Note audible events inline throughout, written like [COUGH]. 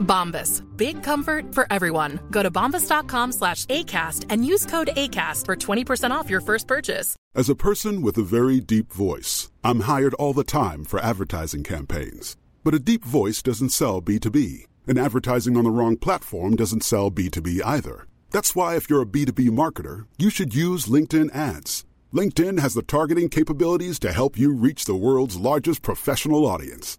Bombas. Big comfort for everyone. Go to bombas.com slash ACAST and use code ACAST for 20% off your first purchase. As a person with a very deep voice, I'm hired all the time for advertising campaigns. But a deep voice doesn't sell B2B, and advertising on the wrong platform doesn't sell B2B either. That's why, if you're a B2B marketer, you should use LinkedIn ads. LinkedIn has the targeting capabilities to help you reach the world's largest professional audience.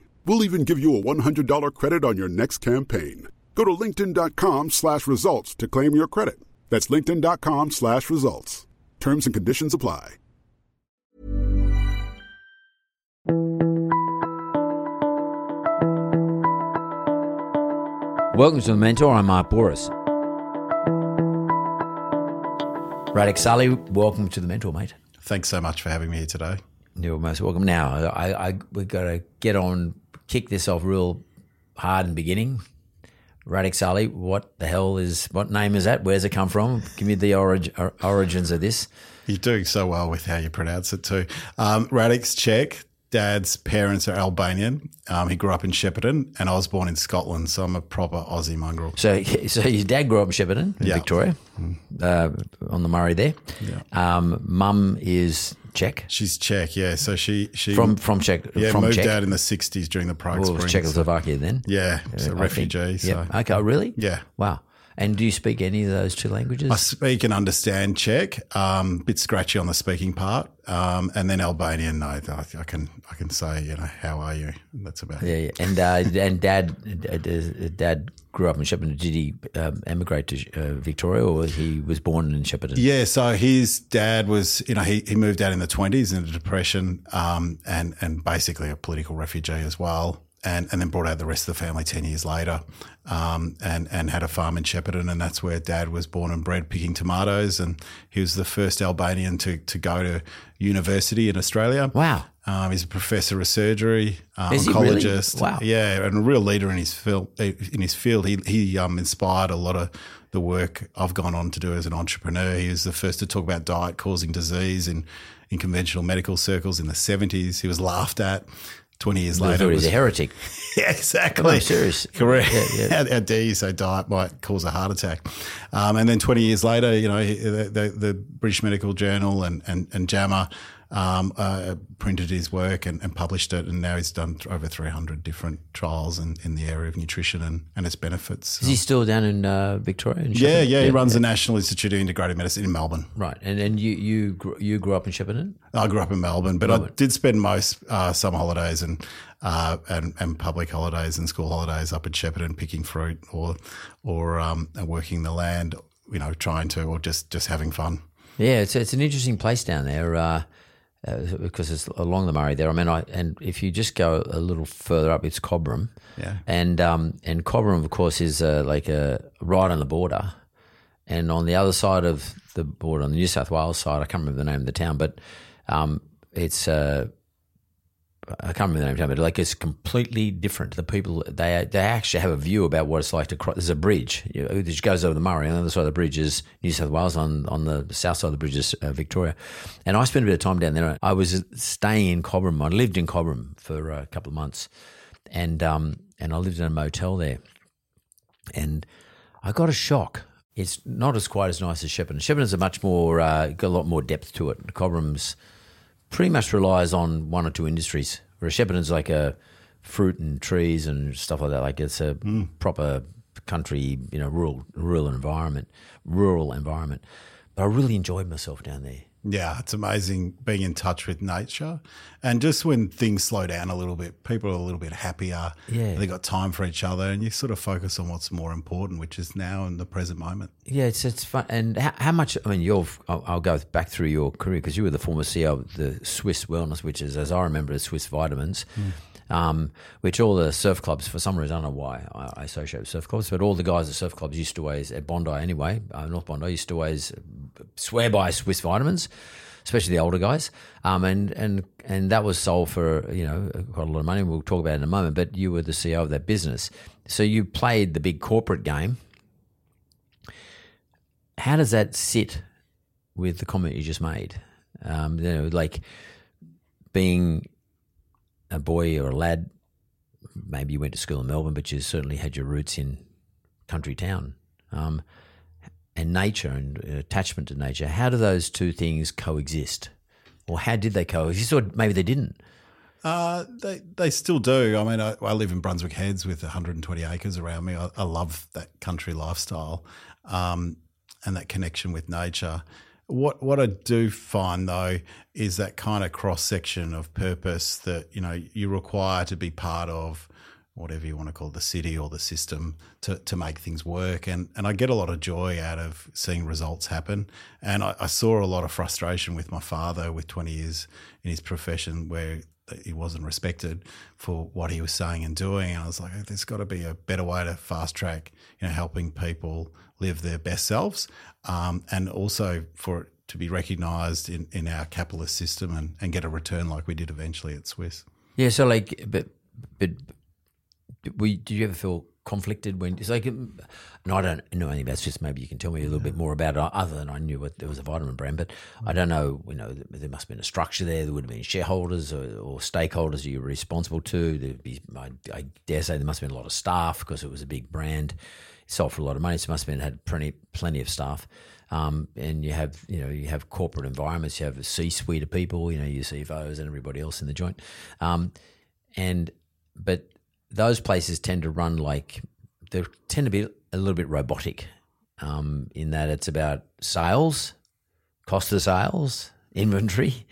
We'll even give you a $100 credit on your next campaign. Go to linkedin.com slash results to claim your credit. That's linkedin.com slash results. Terms and conditions apply. Welcome to the Mentor. I'm Mark Bouris. Radek Sali, welcome to the Mentor, mate. Thanks so much for having me here today. You're most welcome. Now, I, I we've got to get on, kick this off real hard and beginning. Radek Sali, what the hell is what name is that? Where's it come from? Give me the orig, or, origins of this. You're doing so well with how you pronounce it too. Um, Radek's Czech. Dad's parents are Albanian. Um, he grew up in Shepparton, and I was born in Scotland, so I'm a proper Aussie mongrel. So, [LAUGHS] so your dad grew up in Shepparton, in Yeah. Victoria, uh, on the Murray there. Um, Mum is Czech She's Czech, yeah. So she she from from Czech. yeah from moved Czech. out in the '60s during the Prague Well, it was Springs. Czechoslovakia then. Yeah, so I think. So Yep. Okay, really? yeah. Wow. And do you speak any of those two languages? I speak and understand Czech, um, bit scratchy on the speaking part, um, and then Albanian. No, I, I can I can say you know how are you? That's about yeah, it. yeah. And uh, and dad, dad grew up in Shepparton. Did he um, emigrate to uh, Victoria, or he was born in Shepparton? Yeah, so his dad was, you know, he, he moved out in the twenties in the depression, um, and and basically a political refugee as well, and and then brought out the rest of the family ten years later, um, and and had a farm in Shepparton, and that's where dad was born and bred, picking tomatoes, and he was the first Albanian to to go to university in Australia. Wow. Um, he's a professor of surgery, Is he really? Wow. Yeah, and a real leader in his field. In his field, he he um, inspired a lot of the work I've gone on to do as an entrepreneur. He was the first to talk about diet causing disease in in conventional medical circles in the seventies. He was laughed at. Twenty years I later, it was a heretic. [LAUGHS] yeah, exactly. On, serious. Correct. Yeah, yeah. How, how dare you say diet might cause a heart attack? Um, and then 20 years later, you know, the, the, the British Medical Journal and, and, and JAMA um, uh, printed his work and, and published it. And now he's done over 300 different trials in, in the area of nutrition and, and its benefits. Is he still down in uh, Victoria? in yeah, Shepparton? yeah, he runs the National Institute of Integrative Medicine in Melbourne. Right, and and you you grew, you grew up in Shepparton. I grew up in Melbourne, but I did spend most uh, summer holidays and, uh, and and public holidays and school holidays up in Shepparton picking fruit or or um, working the land. You know, trying to or just just having fun. Yeah, it's it's an interesting place down there uh, uh, because it's along the Murray there. I mean, I and if you just go a little further up, it's Cobram. Yeah. and um, and Cobram, of course, is uh, like a right on the border, and on the other side of the border, on the New South Wales side, I can't remember the name of the town, but um, it's. Uh, I can't remember the name but like it's completely different. The people they they actually have a view about what it's like to cross. There's a bridge you which goes over the Murray, on the other side of the bridge is New South Wales. On on the south side of the bridge is uh, Victoria. And I spent a bit of time down there. I was staying in Cobram. I lived in Cobram for a couple of months, and um and I lived in a motel there, and I got a shock. It's not as quite as nice as Shepparton. Shepparton's a much more uh, got a lot more depth to it. Cobram's pretty much relies on one or two industries. Whereas Shepparton's like a fruit and trees and stuff like that. Like it's a hmm. proper country, you know, rural rural environment, rural environment. But I really enjoyed myself down there. Yeah, it's amazing being in touch with nature. And just when things slow down a little bit, people are a little bit happier. Yeah. They got time for each other and you sort of focus on what's more important, which is now in the present moment. Yeah, it's it's fun. And how, how much? I mean, you've. I'll, I'll go back through your career because you were the former CEO of the Swisse Wellness, which is, as I remember, is Swisse Vitamins. Hmm. Um, which all the surf clubs, for some reason, I don't know why I, I associate with surf clubs, but all the guys at surf clubs used to always, at Bondi anyway, uh, North Bondi, used to always swear by Swisse vitamins, especially the older guys. Um, and, and, and that was sold for, you know, quite a lot of money. We'll talk about it in a moment, but you were the CEO of that business. So you played the big corporate game. How does that sit with the comment you just made? Um, you know, like being a boy or a lad, maybe you went to school in Melbourne, but you certainly had your roots in country town. Um, and nature and attachment to nature. How do those two things coexist? Or how did they coexist? Or maybe they didn't. Uh, they they still do. I mean, I, I live in Brunswick Heads with 120 acres around me. I, I love that country lifestyle um, and that connection with nature. What what I do find though is that kind of cross section of purpose that you know you require to be part of whatever you want to call the city or the system to, to make things work. And and I get a lot of joy out of seeing results happen. And I, I saw a lot of frustration with my father with 20 years in his profession where he wasn't respected for what he was saying and doing. And I was like, there's got to be a better way to fast track, you know, helping people live their best selves, um, and also for it to be recognised in, in our capitalist system and, and get a return like we did eventually at Swisse. Yeah, so like, but, but we, did you ever feel conflicted when it's like, and I don't know anything about Swisse. Maybe you can tell me a little bit more about it. Other than I knew what there was a vitamin brand, but I don't know. You know, there must have been a structure there. There would have been shareholders or, or stakeholders you were responsible to. There'd be, I, I, dare say, there must have been a lot of staff because it was a big brand. Sold for a lot of money. So it must have been had plenty, plenty of staff. Um, and you have, you know, you have corporate environments. You have a C-suite of people. You know, your CFOs and everybody else in the joint. Um, and but those places tend to run like they tend to be a little bit robotic um, in that it's about sales, cost of sales, inventory,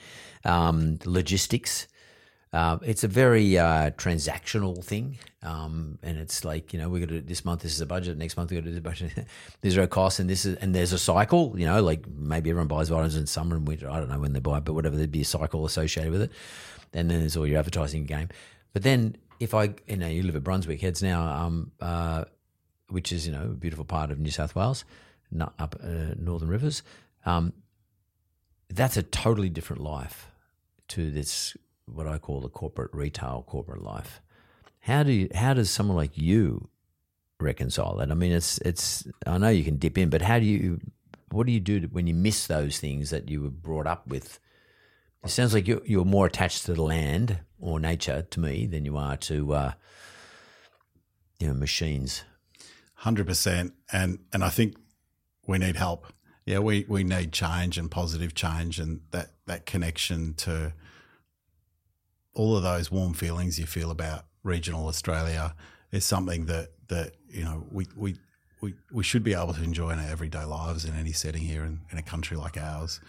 um, logistics. Uh, it's a very uh, transactional thing, um, and it's like you know we got to this month this is a budget, next month we got to do the budget. [LAUGHS] there's no cost, and this is and there's a cycle. You know, like maybe everyone buys vitamins in summer and winter. I don't know when they buy, but whatever, there'd be a cycle associated with it. And then there's all your advertising game. But then if I, you know, you live at Brunswick Heads now, um, uh, which is you know a beautiful part of New South Wales, not up uh, Northern Rivers. Um, that's a totally different life to this what I call the corporate retail corporate life. How do you, how does someone like you reconcile that? I mean, it's it's I know you can dip in, but how do you what do you do when you miss those things that you were brought up with? It sounds like you're, you're more attached to the land or nature to me than you are to uh, you know machines. Hundred percent, and and I think we need help. Yeah, we, we need change and positive change, and that that connection to all of those warm feelings you feel about regional Australia is something that that you know we we. We, we should be able to enjoy in our everyday lives in any setting here in, in a country like ours.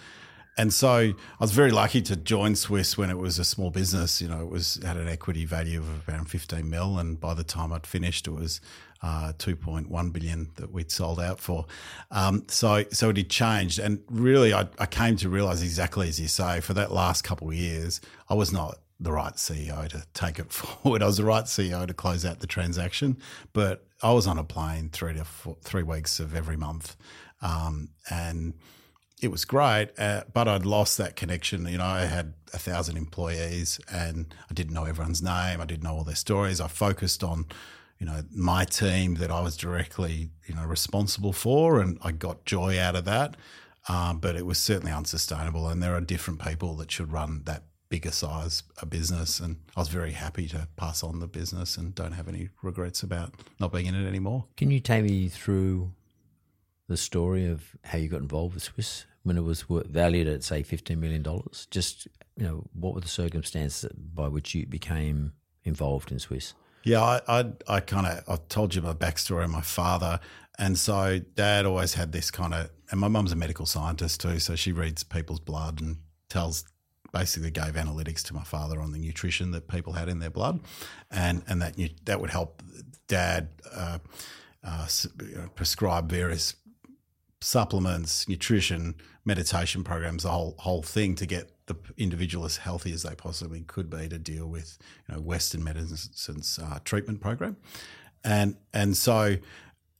And so I was very lucky to join Swisse when it was a small business. You know, it was had an equity value of around 15 mil, and by the time I'd finished, it was uh, 2.1 billion that we'd sold out for. Um, so, so it had changed, and really, I, I came to realize exactly as you say. For that last couple of years, I was not the right CEO to take it [LAUGHS] forward. I was the right CEO to close out the transaction, but I was on a plane three to four, three weeks of every month, um, and it was great, uh, but I'd lost that connection. You know, I had a thousand employees and I didn't know everyone's name. I didn't know all their stories. I focused on, you know, my team that I was directly, you know, responsible for, and I got joy out of that. Um, but it was certainly unsustainable, and there are different people that should run that bigger size a business. And I was very happy to pass on the business and don't have any regrets about not being in it anymore. Can you take me through the story of how you got involved with Swisse? when it was valued at say fifteen million dollars? Just you know, what were the circumstances by which you became involved in Swisse? Yeah, I I, I kind of I told you my backstory. My father And so dad always had this kind of, and my mum's a medical scientist too, so she reads people's blood and tells basically gave analytics to my father on the nutrition that people had in their blood, and and that that would help dad uh, uh, prescribe various supplements, nutrition, meditation programs, the whole whole thing to get the individual as healthy as they possibly could be to deal with you know Western medicine's uh, treatment program, and and so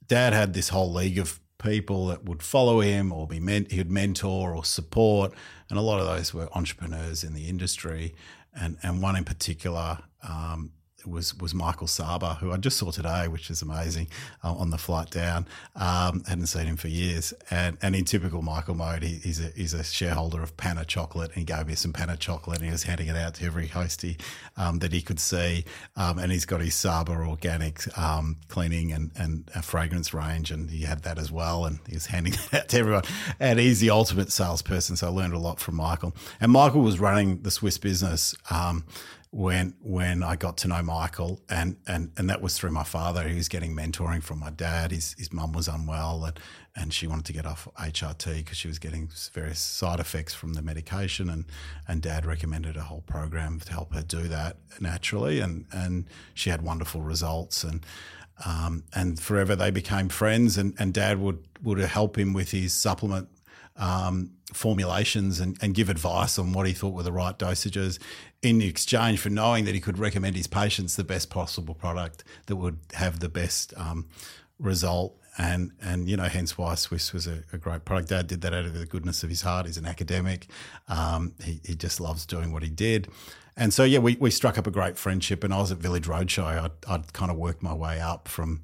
Dad had this whole league of people that would follow him or be men- he would mentor or support, and a lot of those were entrepreneurs in the industry, and and one in particular. Um, was was Michael Saba, who I just saw today, which is amazing uh, on the flight down. Um, hadn't seen him for years, and and in typical Michael mode, he, he's a he's a shareholder of Pana chocolate, and he gave me some Pana chocolate, and he was handing it out to every hostie um, that he could see, um, and he's got his Saba organic um, cleaning and and fragrance range, and he had that as well, and he was handing [LAUGHS] that out to everyone, and he's the ultimate salesperson, so I learned a lot from Michael, and Michael was running the Swiss business um, when when I got to know Michael, and and and that was through my father. He was getting mentoring from my dad. His his mum was unwell, and and she wanted to get off HRT because she was getting various side effects from the medication, and and dad recommended a whole program to help her do that naturally, and and she had wonderful results, and. Um, and forever they became friends, and, and dad would, would help him with his supplement um, formulations and, and, give advice on what he thought were the right dosages in exchange for knowing that he could recommend his patients the best possible product that would have the best um, result. And, and, you know, hence why Swisse was a, a, great product. Dad did that out of the goodness of his heart. He's an academic. Um, he, he just loves doing what he did. And so, yeah, we, we struck up a great friendship. And I was at Village Roadshow. I'd, I'd kind of worked my way up from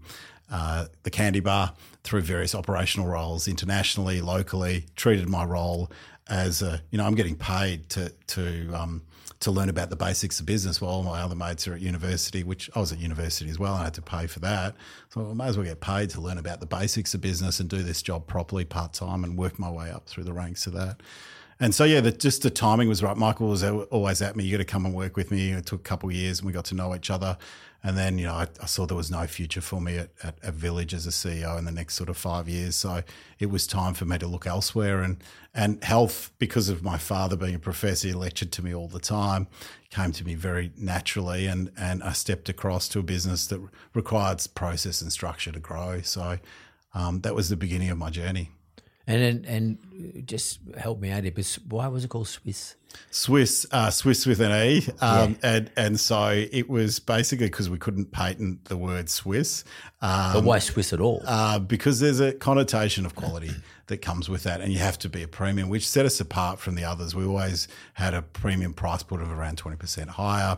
uh, the candy bar through various operational roles internationally, locally, treated my role as a, you know, I'm getting paid to, to, um, to learn about the basics of business while all my other mates are at university, which I was at university as well. And I had to pay for that. So I may as well get paid to learn about the basics of business and do this job properly part time and work my way up through the ranks of that. And so, yeah, the, just the timing was right. Michael was always at me. You got to come and work with me. It took a couple of years, and we got to know each other. And then, you know, I, I saw there was no future for me at, at, at, Village as a CEO in the next sort of five years. So it was time for me to look elsewhere. And and health, because of my father being a professor, he lectured to me all the time, came to me very naturally. And and I stepped across to a business that required process and structure to grow. So um, that was the beginning of my journey. And and just help me out here. But why was it called Swisse? Swiss, uh, Swiss with an E, um, yeah. and and so it was basically because we couldn't patent the word Swiss. Um, but why Swiss at all? Uh, because there's a connotation of quality that comes with that, and you have to be a premium, which set us apart from the others. We always had a premium price put of around twenty percent higher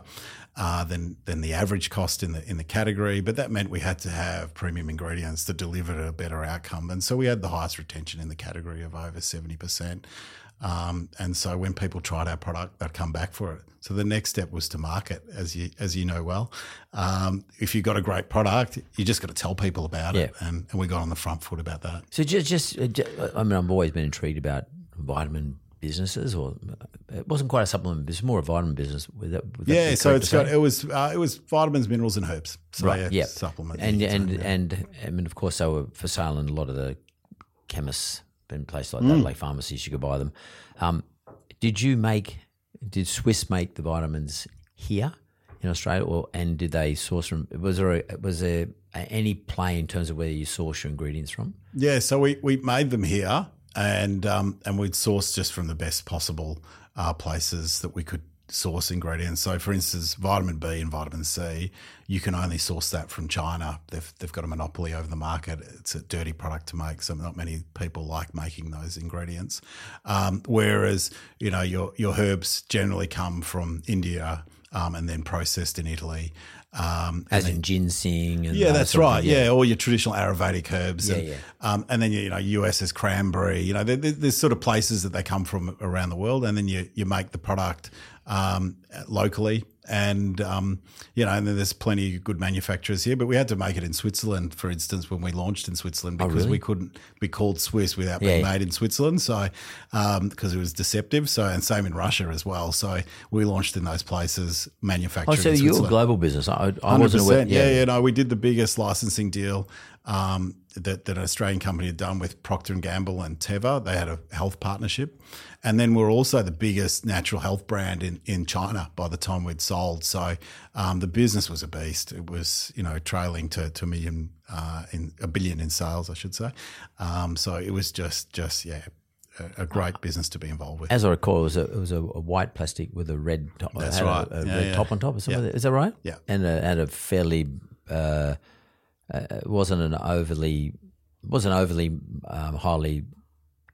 uh, than than the average cost in the in the category, but that meant we had to have premium ingredients to deliver a better outcome, and so we had the highest retention in the category of over seventy percent. Um, and so when people tried our product, they'd come back for it. So the next step was to market, as you as you know well. Um, if you've got a great product, you just got to tell people about yeah. it, and, and, we got on the front foot about that. So just, just, uh, I mean, I've always been intrigued about vitamin businesses, or uh, it wasn't quite a supplement business, more a vitamin business. Would that, would yeah, so it's got it was uh, it was vitamins, minerals, and herbs. So right, yeah, supplements. And and and, and I mean, of course, they were for sale in a lot of the chemists in places like mm. that, like pharmacies, you could buy them. Um, did you make? Did Swisse make the vitamins here in Australia, or and did they source from? Was there a, was there any play in terms of where you source your ingredients from? Yeah, so we we made them here, and um, and we'd source just from the best possible uh, places that we could source ingredients. So, for instance, vitamin B and vitamin C, you can only source that from China. They've, they've got a monopoly over the market. It's a dirty product to make, so not many people like making those ingredients. Um, whereas, you know, your, your herbs generally come from India um, and then processed in Italy. Um, As in ginseng. yeah, that's right. Yeah. yeah. all your traditional Ayurvedic herbs. Yeah, and, yeah. Um, and then, you know, US is cranberry. You know, there, there's sort of places that they come from around the world. And then you, you make the product um, locally and um, you know, and then there's plenty of good manufacturers here. But we had to make it in Switzerland, for instance, when we launched in Switzerland, oh, because oh, really? we couldn't be called Swiss without being yeah. made in Switzerland. So because um, it was deceptive. So and same in Russia as well. So we launched in those places, manufacturing. Oh, so you're a global business. I, I wasn't aware. Yeah. yeah, yeah. No, we did the biggest licensing deal um, that, that an Australian company had done with Procter and Gamble and Teva. They had a health partnership, and then we're also the biggest natural health brand in, in China by the time we'd sold. So um, the business was a beast. It was you know trailing to, to a million uh, in a billion in sales, I should say. Um, so it was just just yeah. A, a great business to be involved with. As I recall, it was a, it was a, white plastic with a red top. That's had a- right. A, Yeah, red yeah. top on top. Or something. Yeah. Is that right? Yeah. And a, and a fairly uh, uh, it wasn't an overly wasn't overly um, highly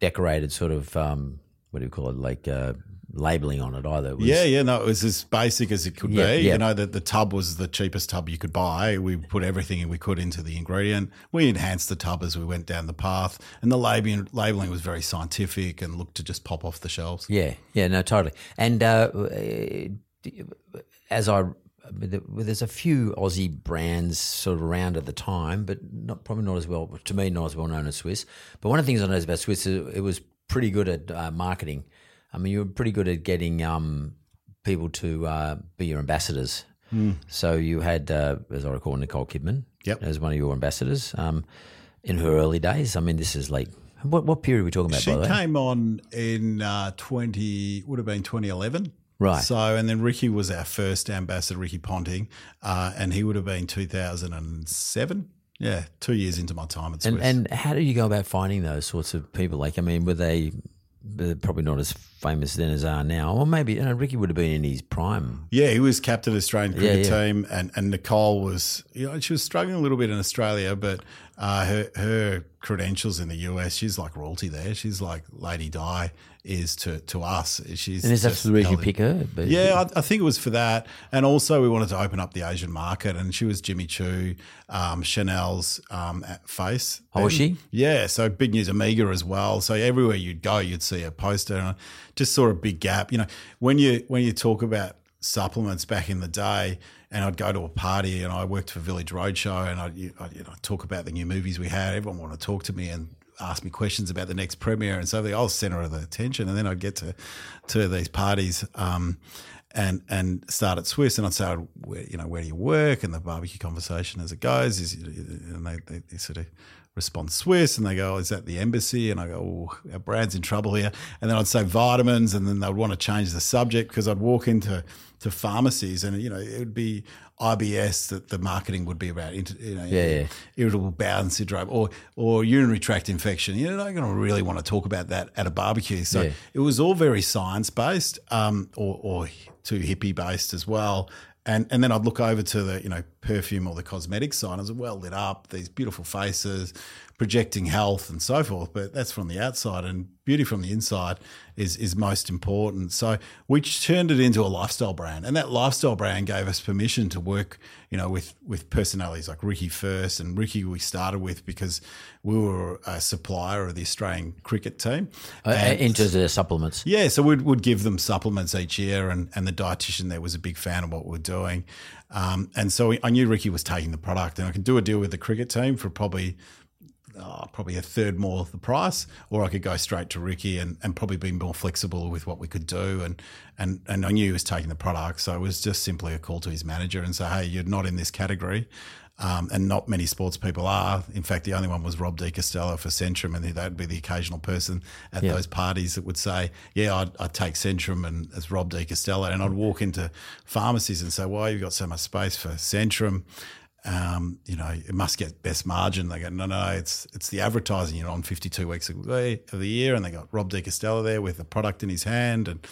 decorated sort of um, what do you call it like uh, labeling on it either. It was, Yeah, yeah, no, it was as basic as it could Yeah, be. yeah. You know, that the tub was the cheapest tub you could buy. We put everything we could into the ingredient. We enhanced the tub as we went down the path, and the labeling labeling was very scientific and looked to just pop off the shelves. Yeah, yeah, no, totally. And uh, as I, there's a few Aussie brands sort of around at the time, but not probably not as well to me, not as well known as Swisse. But one of the things I noticed about Swisse is it was pretty good at uh, marketing. I mean, you were pretty good at getting um, people to uh, be your ambassadors. So you had, uh, as I recall, Nicole Kidman Yep. as one of your ambassadors um, in her early days. I mean, this is like what what period are we talking about? She by the way? came on in uh, twenty would have been twenty eleven. Right. So, and then Ricky was our first ambassador, Ricky Ponting, uh, and he would have been two thousand and seven. Yeah, two years into my time at Swisse. And, and how do you go about finding those sorts of people? Like, I mean, were they they're probably not as famous then as they are now? Or maybe you know, Ricky would have been in his prime. Yeah, he was captain of the Australian cricket yeah. team, and, and Nicole was, you know, she was struggling a little bit in Australia, but uh, her her credentials in the US, she's like royalty there. She's like Lady Di is to to us. She's And is that the reason you pick her? But- Yeah, I, I think it was for that, and also we wanted to open up the Asian market, and she was Jimmy Choo, um, Chanel's um, face. Oh, was she? Yeah, so big news Omega as well. So everywhere you'd go, you'd see a poster, and I just saw a big gap. You know, when you when you talk about supplements back in the day, and I'd go to a party, and I worked for Village Roadshow, and I'd, you- I'd you know, talk about the new movies we had. Everyone wanted to talk to me and ask me questions about the next premiere, and so I was center of the attention. And then I'd get to to these parties. Um, and and start at Swisse, and I'd say, where, you know, where do you work? And the barbecue conversation as it goes is, and they, they, they sort of respond Swiss, and they go, oh, is that the embassy? And I go, oh, our brand's in trouble here. And then I'd say vitamins, and then they'd want to change the subject because I'd walk into to pharmacies, and you know, it would be IBS that the marketing would be about, you know, Yeah, yeah. irritable bowel syndrome or or urinary tract infection. You're not going to really want to talk about that at a barbecue. So Yeah. it was all very science based, um, or, or too hippie based as well. And and then I'd look over to the you know perfume or the cosmetic side. It was well lit up, these beautiful faces, projecting health and so forth. But that's from the outside, and beauty from the inside is is most important. So we turned it into a lifestyle brand, and that lifestyle brand gave us permission to work, you know, with with personalities like Ricky first, and Ricky we started with because we were a supplier of the Australian cricket team. Uh, And- into the supplements. yeah, so we'd, we'd give them supplements each year, and, and the dietitian there was a big fan of what we're doing. Um, and so I knew Ricky was taking the product, and I could do a deal with the cricket team for probably uh, probably a third more of the price, or I could go straight to Ricky and, and probably be more flexible with what we could do. And, and and I knew he was taking the product, so it was just simply a call to his manager and say, hey, you're not in this category. Um, and not many sports people are. In fact, the only one was Rob de Castella for Centrum, and that'd be the occasional person at Yeah. those parties that would say, "Yeah, I'd, I'd take Centrum and as Rob de Castella," and I'd walk into pharmacies and say, "Why you've got so much space for Centrum?" Um, you know, it must get best margin. They go, no, no, it's it's the advertising. You're on 52 weeks of the year, and they got Rob de Castella there with the product in his hand, and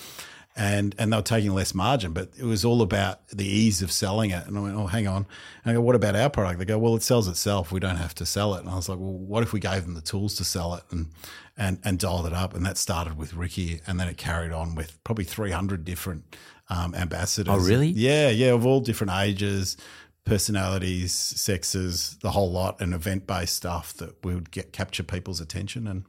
and and they were taking less margin, but it was all about the ease of selling it. And I went, oh, hang on. And I go, what about our product? They go, well, it sells itself. We don't have to sell it. And I was like, well, what if we gave them the tools to sell it and and and dialed it up? And that started with Ricky, and then it carried on with probably 300 different um, ambassadors. Oh, really? Yeah, yeah, of all different ages. Personalities, sexes, the whole lot, and event-based stuff that we would get capture people's attention and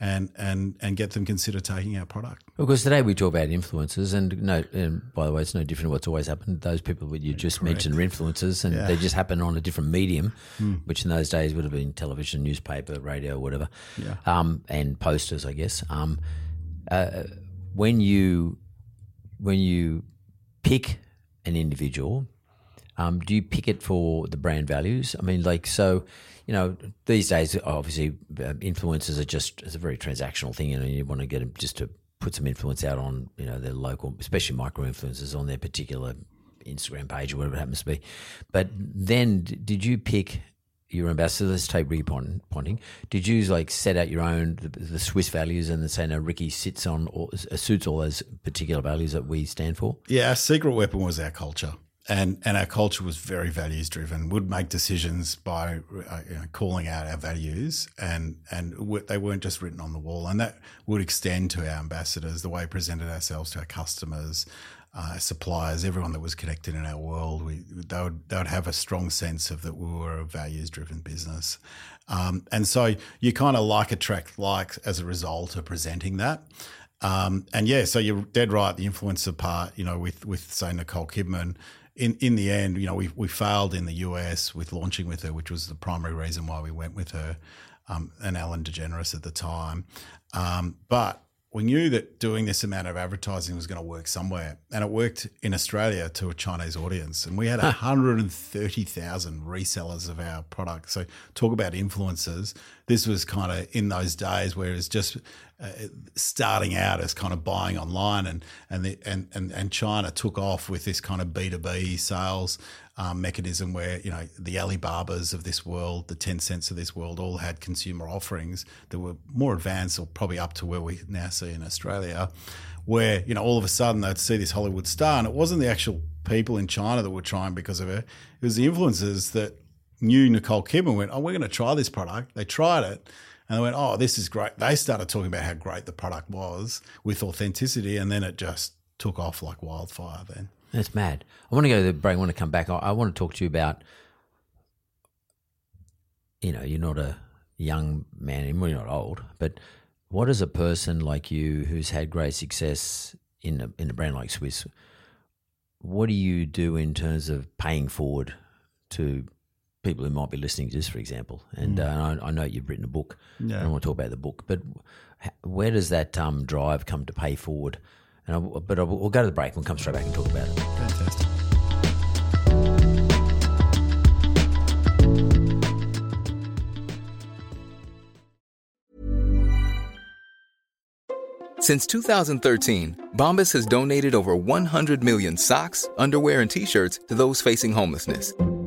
and and and get them consider taking our product. Because today we talk about influencers, and no, and by the way, it's no different what's always happened. Those people that you just mentioned are influencers, and they just happen on a different medium, which in those days would have been television, newspaper, radio, whatever, Yeah. um, and posters, I guess. Um, uh, when you when you pick an individual, Um, do you pick it for the brand values? I mean, like so. You know, these days, obviously, uh, influencers are just it's a very transactional thing. You know, you want to get them just to put some influence out on you know their local, especially micro influencers on their particular Instagram page or whatever it happens to be. But then, did you pick your ambassador? Let's take Ricky Ponting. Did you like set out your own the, the Swisse values and then say no, Ricky sits on or uh, suits all those particular values that we stand for? Yeah, our secret weapon was our culture and and our culture was very values driven. Would make decisions by uh, you know, calling out our values, and and they weren't just written on the wall. And that would extend to our ambassadors, the way we presented ourselves to our customers, uh, suppliers, everyone that was connected in our world. We they would they would have a strong sense of that we were a values driven business, um, and so you kind of like attract like as a result of presenting that. Um, and yeah, so you're dead right. The influencer part, you know, with with say Nicole Kidman, in in the end, you know, we we failed in the US with launching with her, which was the primary reason why we went with her, um, and Ellen DeGeneres at the time. Um, but we knew that doing this amount of advertising was going to work somewhere, and it worked in Australia to a Chinese audience, and we had 130,000 resellers of our product. So talk about influencers. This was kind of in those days where it's just uh, starting out as kind of buying online, and and the, and and and China took off with this kind of B two B sales um, mechanism where you know the Alibabas of this world, the Tencents of this world, all had consumer offerings that were more advanced, or probably up to where we now see in Australia, where you know all of a sudden they'd see this Hollywood star, and it wasn't the actual people in China that were trying because of her; it was the influencers that knew Nicole Kidman went, "Oh, we're going to try this product." They tried it. And they went, oh, this is great. They started talking about how great the product was with authenticity, and then it just took off like wildfire. Then that's mad. I want to go to the break. I want to come back. I, I want to talk to you about, you know, you're not a young man anymore, you're not old, but what is a person like you who's had great success in a, in a brand like Swisse, what do you do in terms of paying forward to people who might be listening to this, for example? And mm. uh, I, I, know you've written a book. Yeah. I don't want to talk about the book, but where does that um, drive come to pay forward? And I, but I, we'll go to the break. We'll come straight back and talk about it. Fantastic. Since 2013, Bombas has donated over 100 million socks, underwear, and T-shirts to those facing homelessness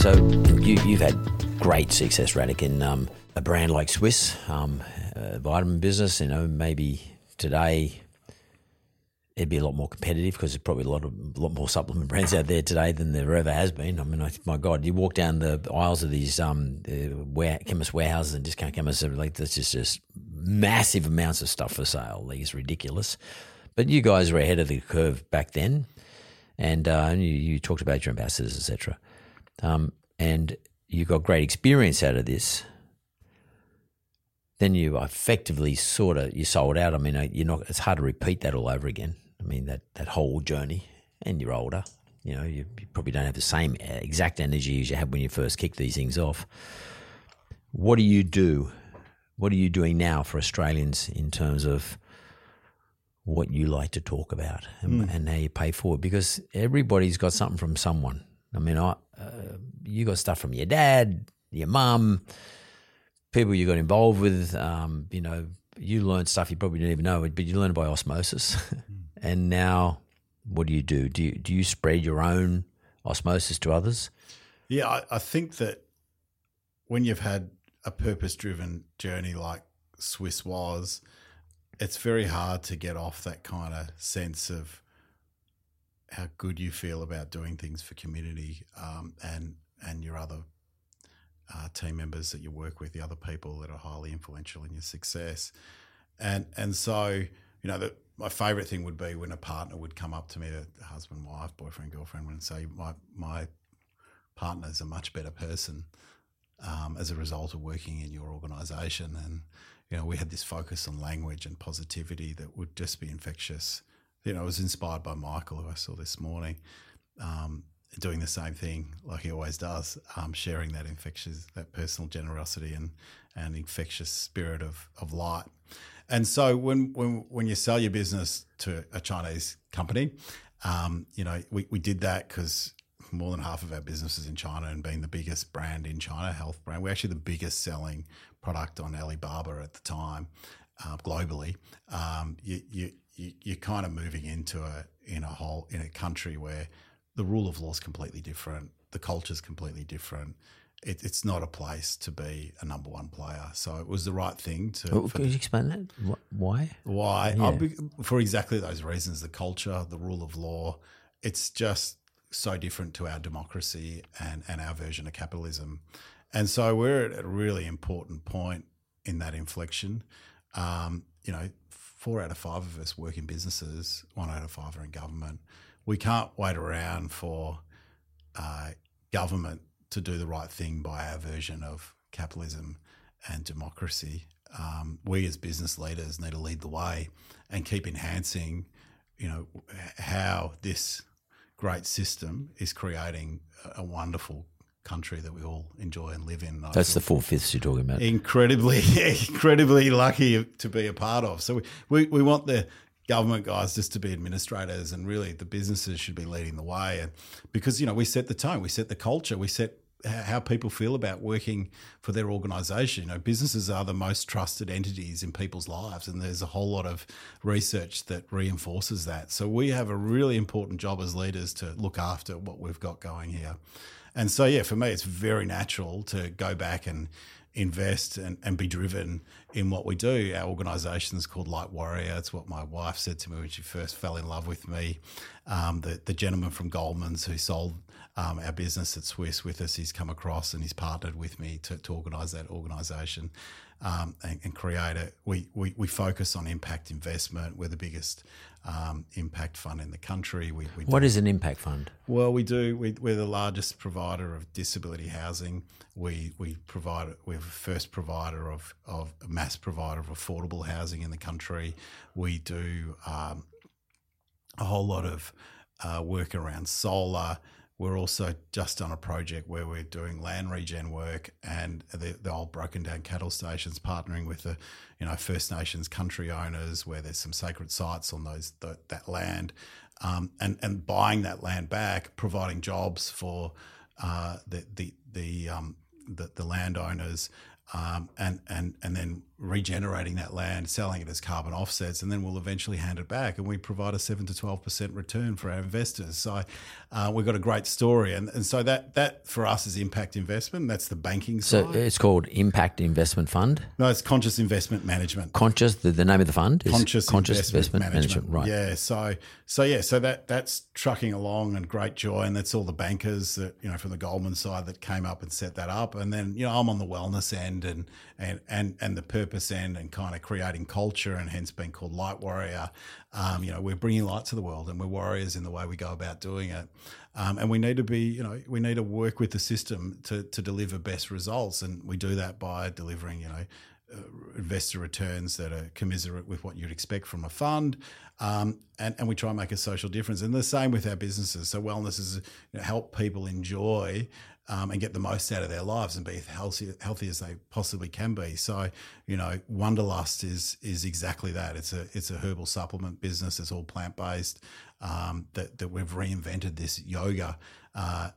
So you, have had great success, Radek, in um, a brand like Swisse, um, vitamin business. You know, maybe today it'd be a lot more competitive because there's probably a lot of lot more supplement brands out there today than there ever has been. I mean, I, my God, you walk down the aisles of these um, ware, chemist warehouses and discount chemists, like there's just just massive amounts of stuff for sale. Like it's ridiculous. But you guys were ahead of the curve back then, and uh, you, you talked about your ambassadors, etc um, and you got great experience out of this, then you effectively sort of you sold out. I mean, you're not. It's hard to repeat that all over again. I mean that that whole journey, and you're older. You know, you, you probably don't have the same uh, exact energy as you had when you first kicked these things off. What do you do? What are you doing now for Australians in terms of what you like to talk about and, Hmm. and how you pay for it? Because everybody's got something from someone. I mean, I, uh, you got stuff from your dad, your mum, people you got involved with. Um, you know, you learned stuff you probably didn't even know, but you learned by osmosis. [LAUGHS] and now, what do you do? Do you, do you spread your own osmosis to others? Yeah, I, I think that when you've had a purpose driven journey like Swisse was, it's very hard to get off that kind of sense of how good you feel about doing things for community um, and and your other uh, team members that you work with, the other people that are highly influential in your success, and and so you know that my favourite thing would be when a partner would come up to me, a husband, wife, boyfriend, girlfriend, and say my my partner is a much better person um, as a result of working in your organisation. And you know, we had this focus on language and positivity that would just be infectious. You know, I was inspired by Michael, who I saw this morning, um, doing the same thing like he always does, um, sharing that infectious, that personal generosity and and infectious spirit of of light. And so when when when you sell your business to a Chinese company, um, you know, we, we did that because more than half of our business is in China and being the biggest brand in China, health brand. We're actually the biggest selling product on Alibaba at the time, uh, globally. Um, you, you, you, you're kind of moving into a in a whole in a country where the rule of law is completely different, the culture is completely different. It, it's not a place to be a number one player. So it was the right thing to. Oh, you explain that? Why? why? Yeah. Be- for exactly those reasons the culture, the rule of law, it's just so different to our democracy and, and our version of capitalism. And so we're at a really important point in that inflection. Um, you know, four out of five of us work in businesses, one out of five are in government. We can't wait around for uh, government to do the right thing by our version of capitalism and democracy. Um, we as business leaders need to lead the way and keep enhancing, you know, how this great system is creating a- a wonderful country that we all enjoy and live in. I That's the four fifths you're talking about. incredibly, [LAUGHS] incredibly lucky to be a part of. So we, we, we want the government guys just to be administrators and really the businesses should be leading the way. And because, you know, we set the tone, we set the culture, we set how people feel about working for their organisation. You know, businesses are the most trusted entities in people's lives, and there's a whole lot of research that reinforces that. So we have a really important job as leaders to look after what we've got going here. And so, yeah, for me, it's very natural to go back and invest and, and be driven in what we do. Our organisation is called Light Warrior. It's what my wife said to me when she first fell in love with me. Um, the, the gentleman from Goldman's who sold um, our business at Swisse with us, he's come across and he's partnered with me to, to organise that organisation um, and, and create it. We, we, we focus on impact investment. We're the biggest um, impact fund in the country. We, we What is an impact fund? well, we do. We, we're the largest provider of disability housing. We we provide. We're the first provider of of mass provider of affordable housing in the country. We do um, a whole lot of uh, work around solar. We're also just on a project where we're doing land regen work and the, the old broken down cattle stations, partnering with the, you know, First Nations country owners, where there's some sacred sites on those th that land, um, and and buying that land back, providing jobs for uh, the the the, um, the the landowners, um, and and and then regenerating that land, selling it as carbon offsets, and then we'll eventually hand it back, and we provide a seven to twelve percent return for our investors. So uh, we've got a great story, and and so that that for us is impact investment. That's the banking So side. So it's called Impact Investment Fund. no, it's conscious investment management. Conscious, the, the name of the fund is conscious, investment, management. Right. Yeah. So so yeah. So that that's trucking along and great joy, and that's all the bankers that you know from the Goldman side that came up and set that up, and then you know I'm on the wellness end and and and and the purpose end and kind of creating culture, and hence being called Light Warrior. Um, you know, we're bringing light to the world, and we're warriors in the way we go about doing it. Um, and we need to be, you know, we need to work with the system to to deliver best results, and we do that by delivering, you know uh, investor returns that are commiserate with what you'd expect from a fund. Um, and, and we try and make a social difference. And the same with our businesses. So wellness is you know, help people enjoy um, and get the most out of their lives and be healthy, healthy as they possibly can be. So, you know, Wanderlust is is exactly that. It's a it's a herbal supplement business. It's all plant based. Um, that that we've reinvented this yoga. Uh,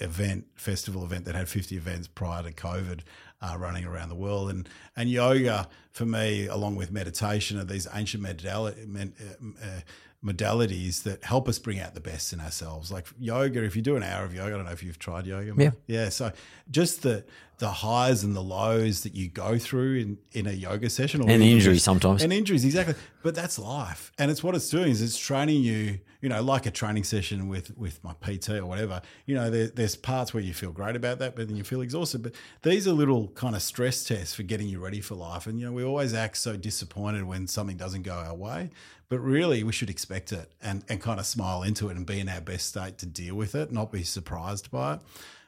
event festival event that had 50 events prior to covid uh, running around the world and and yoga for me along with meditation are these ancient uh, modalities that help us bring out the best in ourselves. Like yoga, if you do an hour of yoga, I don't know if you've tried yoga. Yeah. Yeah. So just the the highs and the lows that you go through in, in a yoga session. Or and injuries sometimes. And injuries, exactly. But that's life. And it's what it's doing is it's training you, you know, like a training session with, with my PT or whatever. You know, there, there's parts where you feel great about that, but then you feel exhausted. But these are little kind of stress tests for getting you ready for life. And, you know, we always act so disappointed when something doesn't go our way. But really, we should expect it and, and kind of smile into it and be in our best state to deal with it, not be surprised by it.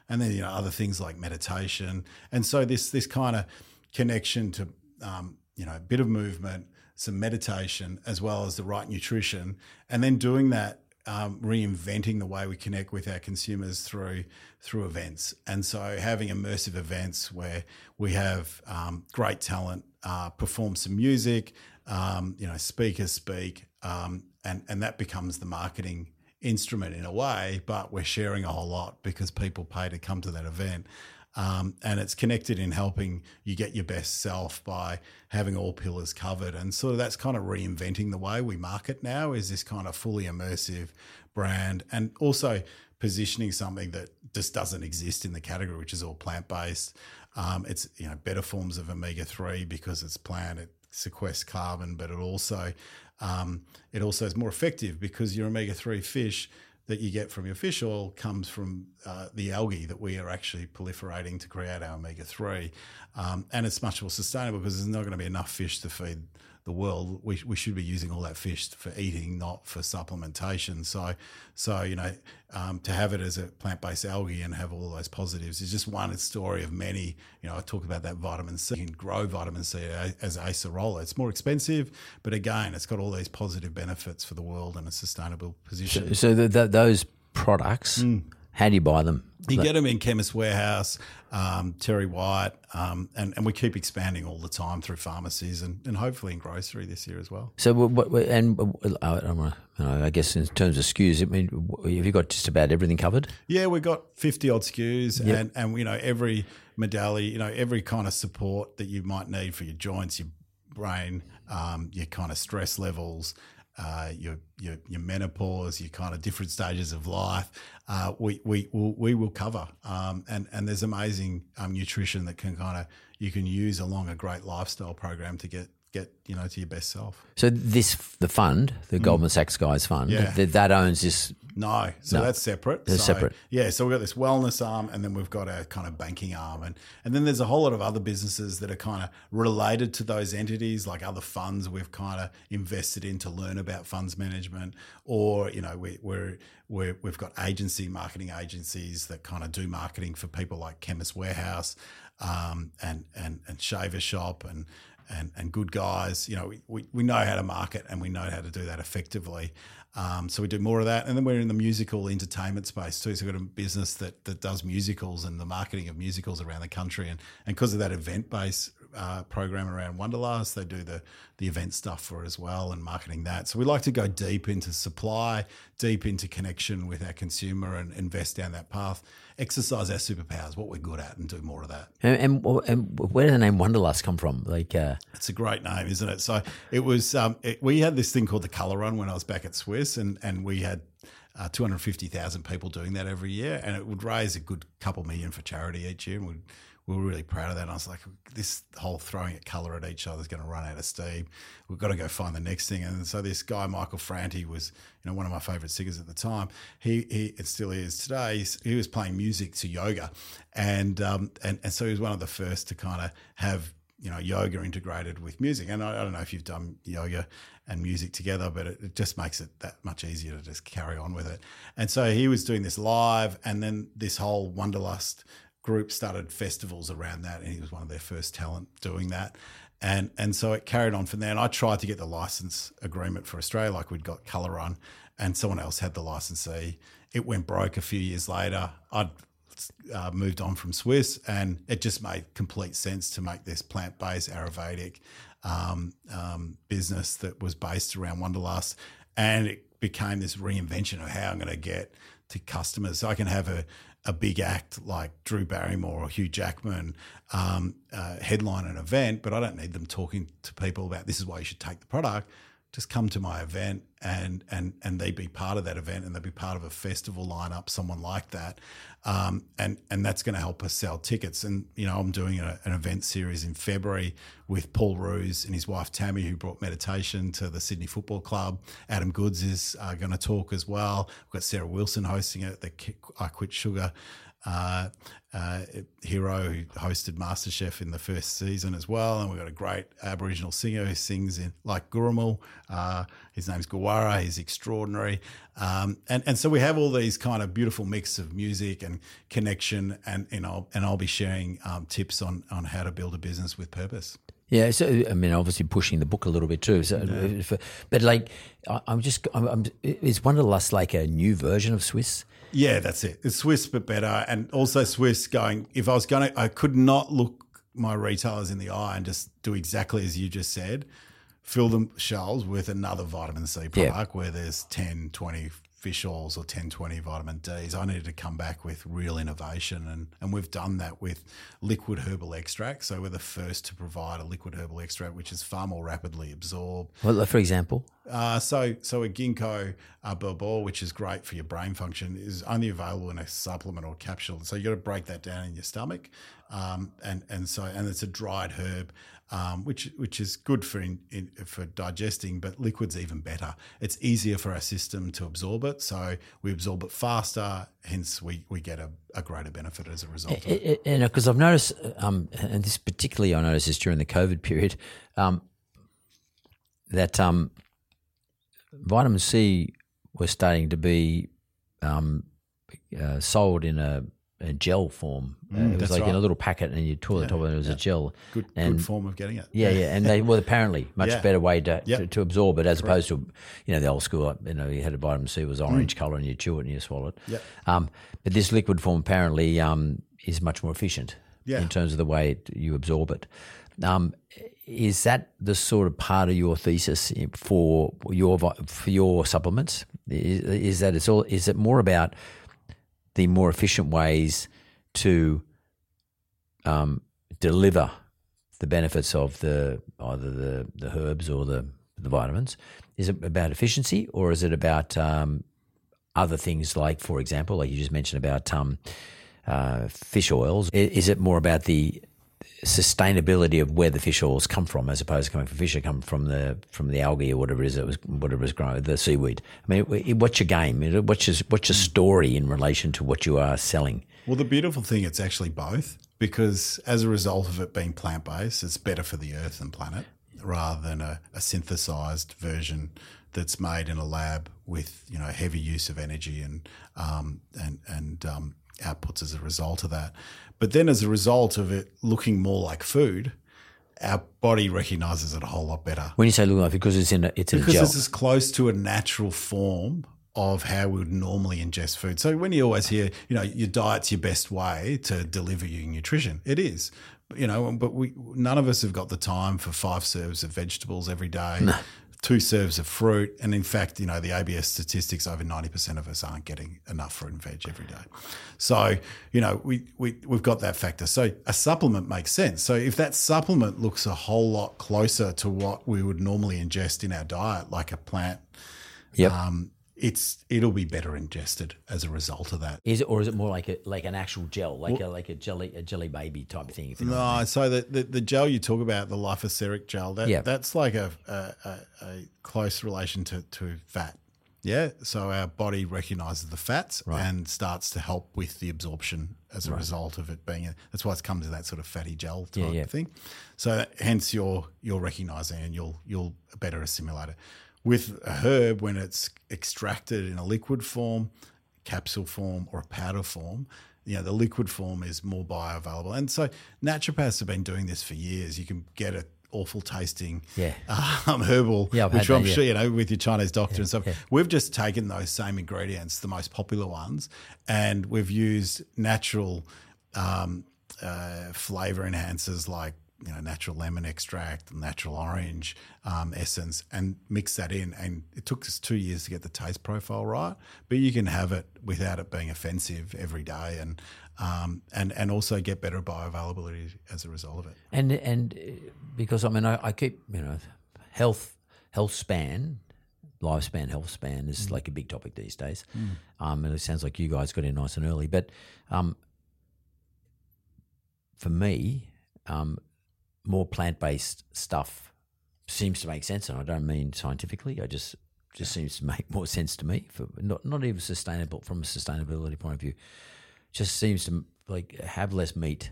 And then, you know, other things like meditation. And so this this kind of connection to, um, you know, a bit of movement, some meditation, as well as the right nutrition, and then doing that um, reinventing the way we connect with our consumers through through events. And so having immersive events where we have um, great talent uh, perform some music, um, you know, speakers speak, um, and and that becomes the marketing instrument in a way. But we're sharing a whole lot because people pay to come to that event. Um, and it's connected in helping you get your best self by having all pillars covered. And of that's kind of reinventing the way we market now is this kind of fully immersive brand and also positioning something that just doesn't exist in the category, which is all plant based. Um, it's you know better forms of omega three because it's plant. It sequesters carbon, but it also um, it also is more effective because your omega three fish that you get from your fish oil comes from uh, the algae that we are actually proliferating to create our omega 3. Um, and it's much more sustainable because there's not going to be enough fish to feed the world, we, we should be using all that fish for eating, not for supplementation. So, so you know, um, to have it as a plant based algae and have all those positives is just one story of many. You know, I talk about that vitamin C. You can grow vitamin C as acerola. It's more expensive, but again, it's got all these positive benefits for the world and a sustainable position. So, so the, the, those products. Mm how do you buy them? You get them in Chemist Warehouse, um, Terry White, um, and, and we keep expanding all the time through pharmacies and, and hopefully in grocery this year as well. So, what, and uh, I guess in terms of SKUs, I mean, have you got just about everything covered? Yeah, we've got 50 odd SKUs yep. and, and, you know, every medallion, you know, every kind of support that you might need for your joints, your brain, um, your kind of stress levels, uh, your, your, your menopause, your kind of different stages of life, uh, we we will, we will cover. Um, and and there's amazing um, nutrition that can kind of you can use along a great lifestyle program to get get you know to your best self. So this the fund, the mm. Goldman Sachs guys fund, yeah. that, that owns this. No, so no. that's separate. It's so, separate. Yeah, so we've got this wellness arm, and then we've got a kind of banking arm, and and then there's a whole lot of other businesses that are kind of related to those entities, like other funds we've kind of invested in to learn about funds management, or you know we, we're we have got agency marketing agencies that kind of do marketing for people like Chemist Warehouse um, and and and Shaver Shop and and, and good guys. You know, we, we, know how to market and we know how to do that effectively. Um, so we do more of that. And then we're in the musical entertainment space too. So we've got a business that, that does musicals and the marketing of musicals around the country. And, and because of that event base uh, program around Wanderlust, they do the, the event stuff for it as well and marketing that. So we like to go deep into supply, deep into connection with our consumer and invest down that path exercise our superpowers, what we're good at, and do more of that. And, and, and where did the name Wanderlust come from? Like, uh... it's a great name, isn't it? So it was. Um, it, we had this thing called the Color Run when I was back at Swisse, and and we had. Uh, 250,000 people doing that every year, and it would raise a good couple million for charity each year. And we'd we were really proud of that. And I was like, this whole throwing at colour at each other is going to run out of steam. We've got to go find the next thing. And so this guy, Michael Franti, was you know one of my favourite singers at the time. He, he it still is today. He was playing music to yoga, and um, and and so he was one of the first to kind of have you know yoga integrated with music. And I, I, don't know if you've done yoga and music together, but it, it, just makes it that much easier to just carry on with it. And so he was doing this live, and then this whole Wanderlust group started festivals around that, and he was one of their first talent doing that. And and so it carried on from there. And I tried to get the license agreement for Australia, like we'd got Colour Run, and someone else had the licensee. It went broke a few years later. I'd uh, moved on from Swisse, and it just made complete sense to make this plant based Ayurvedic um, um, business that was based around Wanderlust, and it became this reinvention of how I'm going to get to customers. So I can have a a big act like Drew Barrymore or Hugh Jackman um, uh, headline an event, but I don't need them talking to people about this is why you should take the product just come to my event and and and they be part of that event and they be part of a festival lineup, someone like that, um, and and that's going to help us sell tickets. And you know, I'm doing a, an event series in February with Paul Roos and his wife Tammy, who brought meditation to the Sydney Football Club. Adam Goodes is uh, going to talk as well. We've got Sarah Wilson hosting it. The I Quit Sugar uh, uh, hero who hosted MasterChef in the first season as well. And we've got a great Aboriginal singer who sings in like Gurrumul. Uh, his name's Gawara. He's extraordinary. Um, and, and so we have all these kind of beautiful mix of music and connection. And, you know, and I'll be sharing um, tips on, on how to build a business with purpose. Yeah, so I mean, obviously pushing the book a little bit too. So, yeah. but like, I'm just, I'm, I'm, is Wanderlust like a new version of Swisse? Yeah, that's it. It's Swisse, but better. And also Swisse going, if I was going to, I could not look my retailers in the eye and just do exactly as you just said, fill the shelves with another vitamin C product where there's 10, 20 fish oils or 1020 vitamin Ds. I needed to come back with real innovation. And, and we've done that with liquid herbal extract. So we're the first to provide a liquid herbal extract, which is far more rapidly absorbed. Well, for example? Uh, so, so a ginkgo uh, biloba, which is great for your brain function, is only available in a supplement or capsule. So you got to break that down in your stomach, um, and and so and it's a dried herb um, which which is good for in, in, for digesting, but liquid's even better. It's easier for our system to absorb it, so we absorb it faster. Hence, we, we get a, a greater benefit as a result. And because I've noticed, um, and this particularly I noticed this during the COVID period, um, that um, vitamin C was starting to be um, uh, sold in a a gel form. Mm, uh, it was like right. in a little packet, and you tore the top, and it was yeah. a gel. Good, and, good form of getting it. Yeah, yeah, and they well apparently much yeah. better way to, yep. to, to absorb it as Correct. opposed to you know the old school. You know, you had a vitamin C was orange mm. color, and you chew it and you swallow it. Yep. Um, but this liquid form apparently um, is much more efficient yeah. in terms of the way it, you absorb it. Um, is that the sort of part of your thesis for your for your supplements? Is, is that it's all? Is it more about the more efficient ways to um, deliver the benefits of the either the, the herbs or the, the vitamins? Is it about efficiency or is it about um, other things like, for example, like you just mentioned about um, uh, fish oils? Is it more about the sustainability of where the fish oils come from, as opposed to coming from fish that come from the from the algae or whatever it is that was whatever is growing the seaweed. I mean, what's your game? What's your what's your story in relation to what you are selling? Well, the beautiful thing, it's actually both because as a result of it being plant based, it's better for the earth and planet rather than a, a synthesized version that's made in a lab with you know heavy use of energy and um, and and um, outputs as a result of that. But then, as a result of it looking more like food, our body recognizes it a whole lot better. When you say looking like because it's in a, it's in because it's as close to a natural form of how we would normally ingest food. So when you always hear, you know, your diet's your best way to deliver your nutrition, it is. You know, but we none of us have got the time for five serves of vegetables every day. No two serves of fruit. And in fact, you know, the ABS statistics over 90% of us aren't getting enough fruit and veg every day. So, you know, we, we, we've got that factor. So a supplement makes sense. So if that supplement looks a whole lot closer to what we would normally ingest in our diet, like a plant, yep. Um, it's it'll be better ingested as a result of that. Is it, or is it more like a like an actual gel, like well, a like a jelly a jelly baby type thing? no, I mean. so the, the, the gel you talk about, the lycoseric gel, that yeah. that's like a, a, a close relation to to fat. Yeah, so our body recognizes the fats right. and starts to help with the absorption as a right. result of it being. A, that's why it's come to that sort of fatty gel type yeah, yeah. thing. So hence you're you're recognizing and you'll you'll better assimilate it with a herb when it's extracted in a liquid form, capsule form, or a powder form. You know, the liquid form is more bioavailable. And so naturopaths have been doing this for years. You can get a, awful tasting Yeah. [LAUGHS] um, herbal, Yeah, which I'm that, yeah. sure you know with your Chinese doctor and stuff. yeah. We've just taken those same ingredients, the most popular ones, and we've used natural um, uh, flavor enhancers like you know natural lemon extract, natural orange um, essence, and mix that in. And it took us two years to get the taste profile right, but you can have it without it being offensive every day, and um, and and also get better bioavailability as a result of it. And and uh, because I mean I, I keep you know health health span lifespan health span is like a big topic these days. Um, and it sounds like you guys got in nice and early, but um, for me, um, more plant based stuff seems to make sense, and I don't mean scientifically. I just just seems to make more sense to me for not not even sustainable from a sustainability point of view. Just seems to like have less meat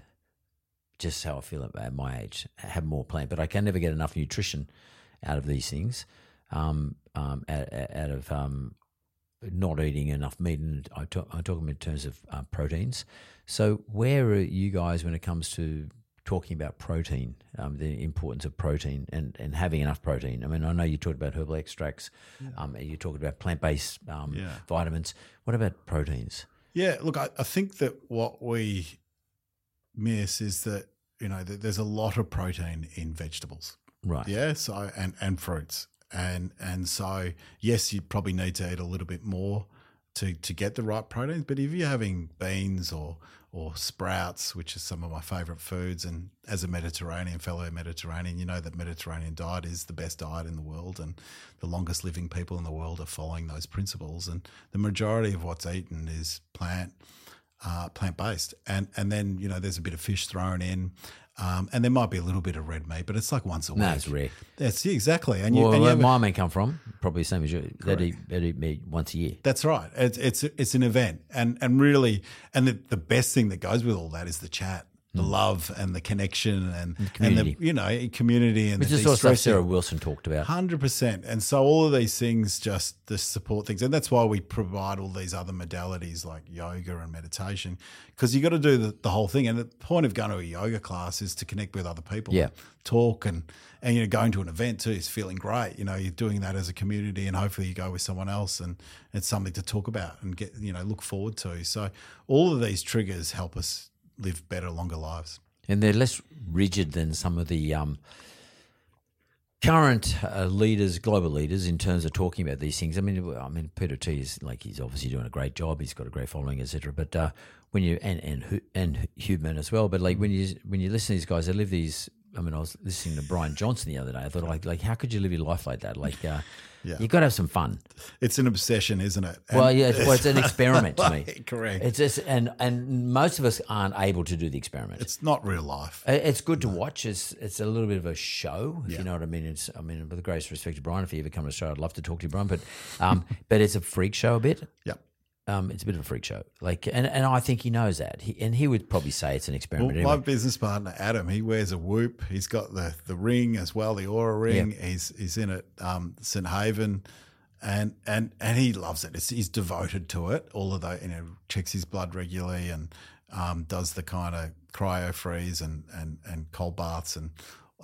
just how I feel at my age. Have more plant, but I can never get enough nutrition out of these things. Um, um, out, out of um, not eating enough meat, and I talk, I talk in terms of uh, proteins. So, where are you guys when it comes to talking about protein, um, the importance of protein and, and having enough protein? I mean, I know you talked about herbal extracts, um, you talked about plant based um, Yeah. vitamins. What about proteins? Yeah, look, I, I think that what we miss is that you know that there's a lot of protein in vegetables. Right. Yeah, so and and fruits, and and so yes, you probably need to eat a little bit more to to get the right proteins. But if you're having beans or or sprouts, which is some of my favourite foods, and as a Mediterranean fellow Mediterranean, you know that Mediterranean diet is the best diet in the world, and the longest living people in the world are following those principles. And the majority of what's eaten is plant uh, plant based, and and then you know there's a bit of fish thrown in, um, and there might be a little bit of red meat, but it's like once a week. No, it's rare. That's yeah, exactly, and you, Well, and you where my men come from, probably the same as you. They'd eat, they'd eat meat once a year. that's right. It's it's it's an event, and and really, and the, the best thing that goes with all that is the chat, the mm. love, and the connection, and and the, community. you know community and Which the is sort of stuff. Sarah Wilson talked about. Hundred percent, and so all of these things just the support things, and that's why we provide all these other modalities like yoga and meditation, because you got to do the, the whole thing. And the point of going to a yoga class is to connect with other people, Yeah. talk, and and you know going to an event too is feeling great. You know, you're doing that as a community, and hopefully you go with someone else, and it's something to talk about and get you know look forward to. So all of these triggers help us live better, longer lives. and they're less rigid than some of the um, current uh, leaders, global leaders, in terms of talking about these things. I mean, I mean, Peter Attia is like he's obviously doing a great job. He's got a great following, etc. But uh, when you and and and Huberman as well. But like when you when you listen to these guys, they live these. I mean, I was listening to Bryan Johnson the other day. I thought, like, like how could you live your life like that? Like, uh, Yeah. you got to have some fun. It's an obsession, isn't it? Well, yeah, it's, well, it's an experiment to [LAUGHS] me. Correct. It's just, and and most of us aren't able to do the experiment. It's not real life. It's good to watch. It's it's a little bit of a show, if Yeah. you know what I mean. It's I mean, with the greatest respect to Bryan, if he ever come to Australia, I'd love to talk to you, Bryan. But um, [LAUGHS] but it's a freak show a bit. Yep. Um, it's a bit of a freak show. Like, and, and I think he knows that. He, and he would probably say it's an Well, experiment. my business partner Adam, he wears a whoop. He's got the the ring as well, the Oura ring. He's he's in it, um, St Haven, and and and he loves it. It's, he's devoted to it. All of that, you know, checks his blood regularly and um, does the kind of cryo freeze and and and cold baths and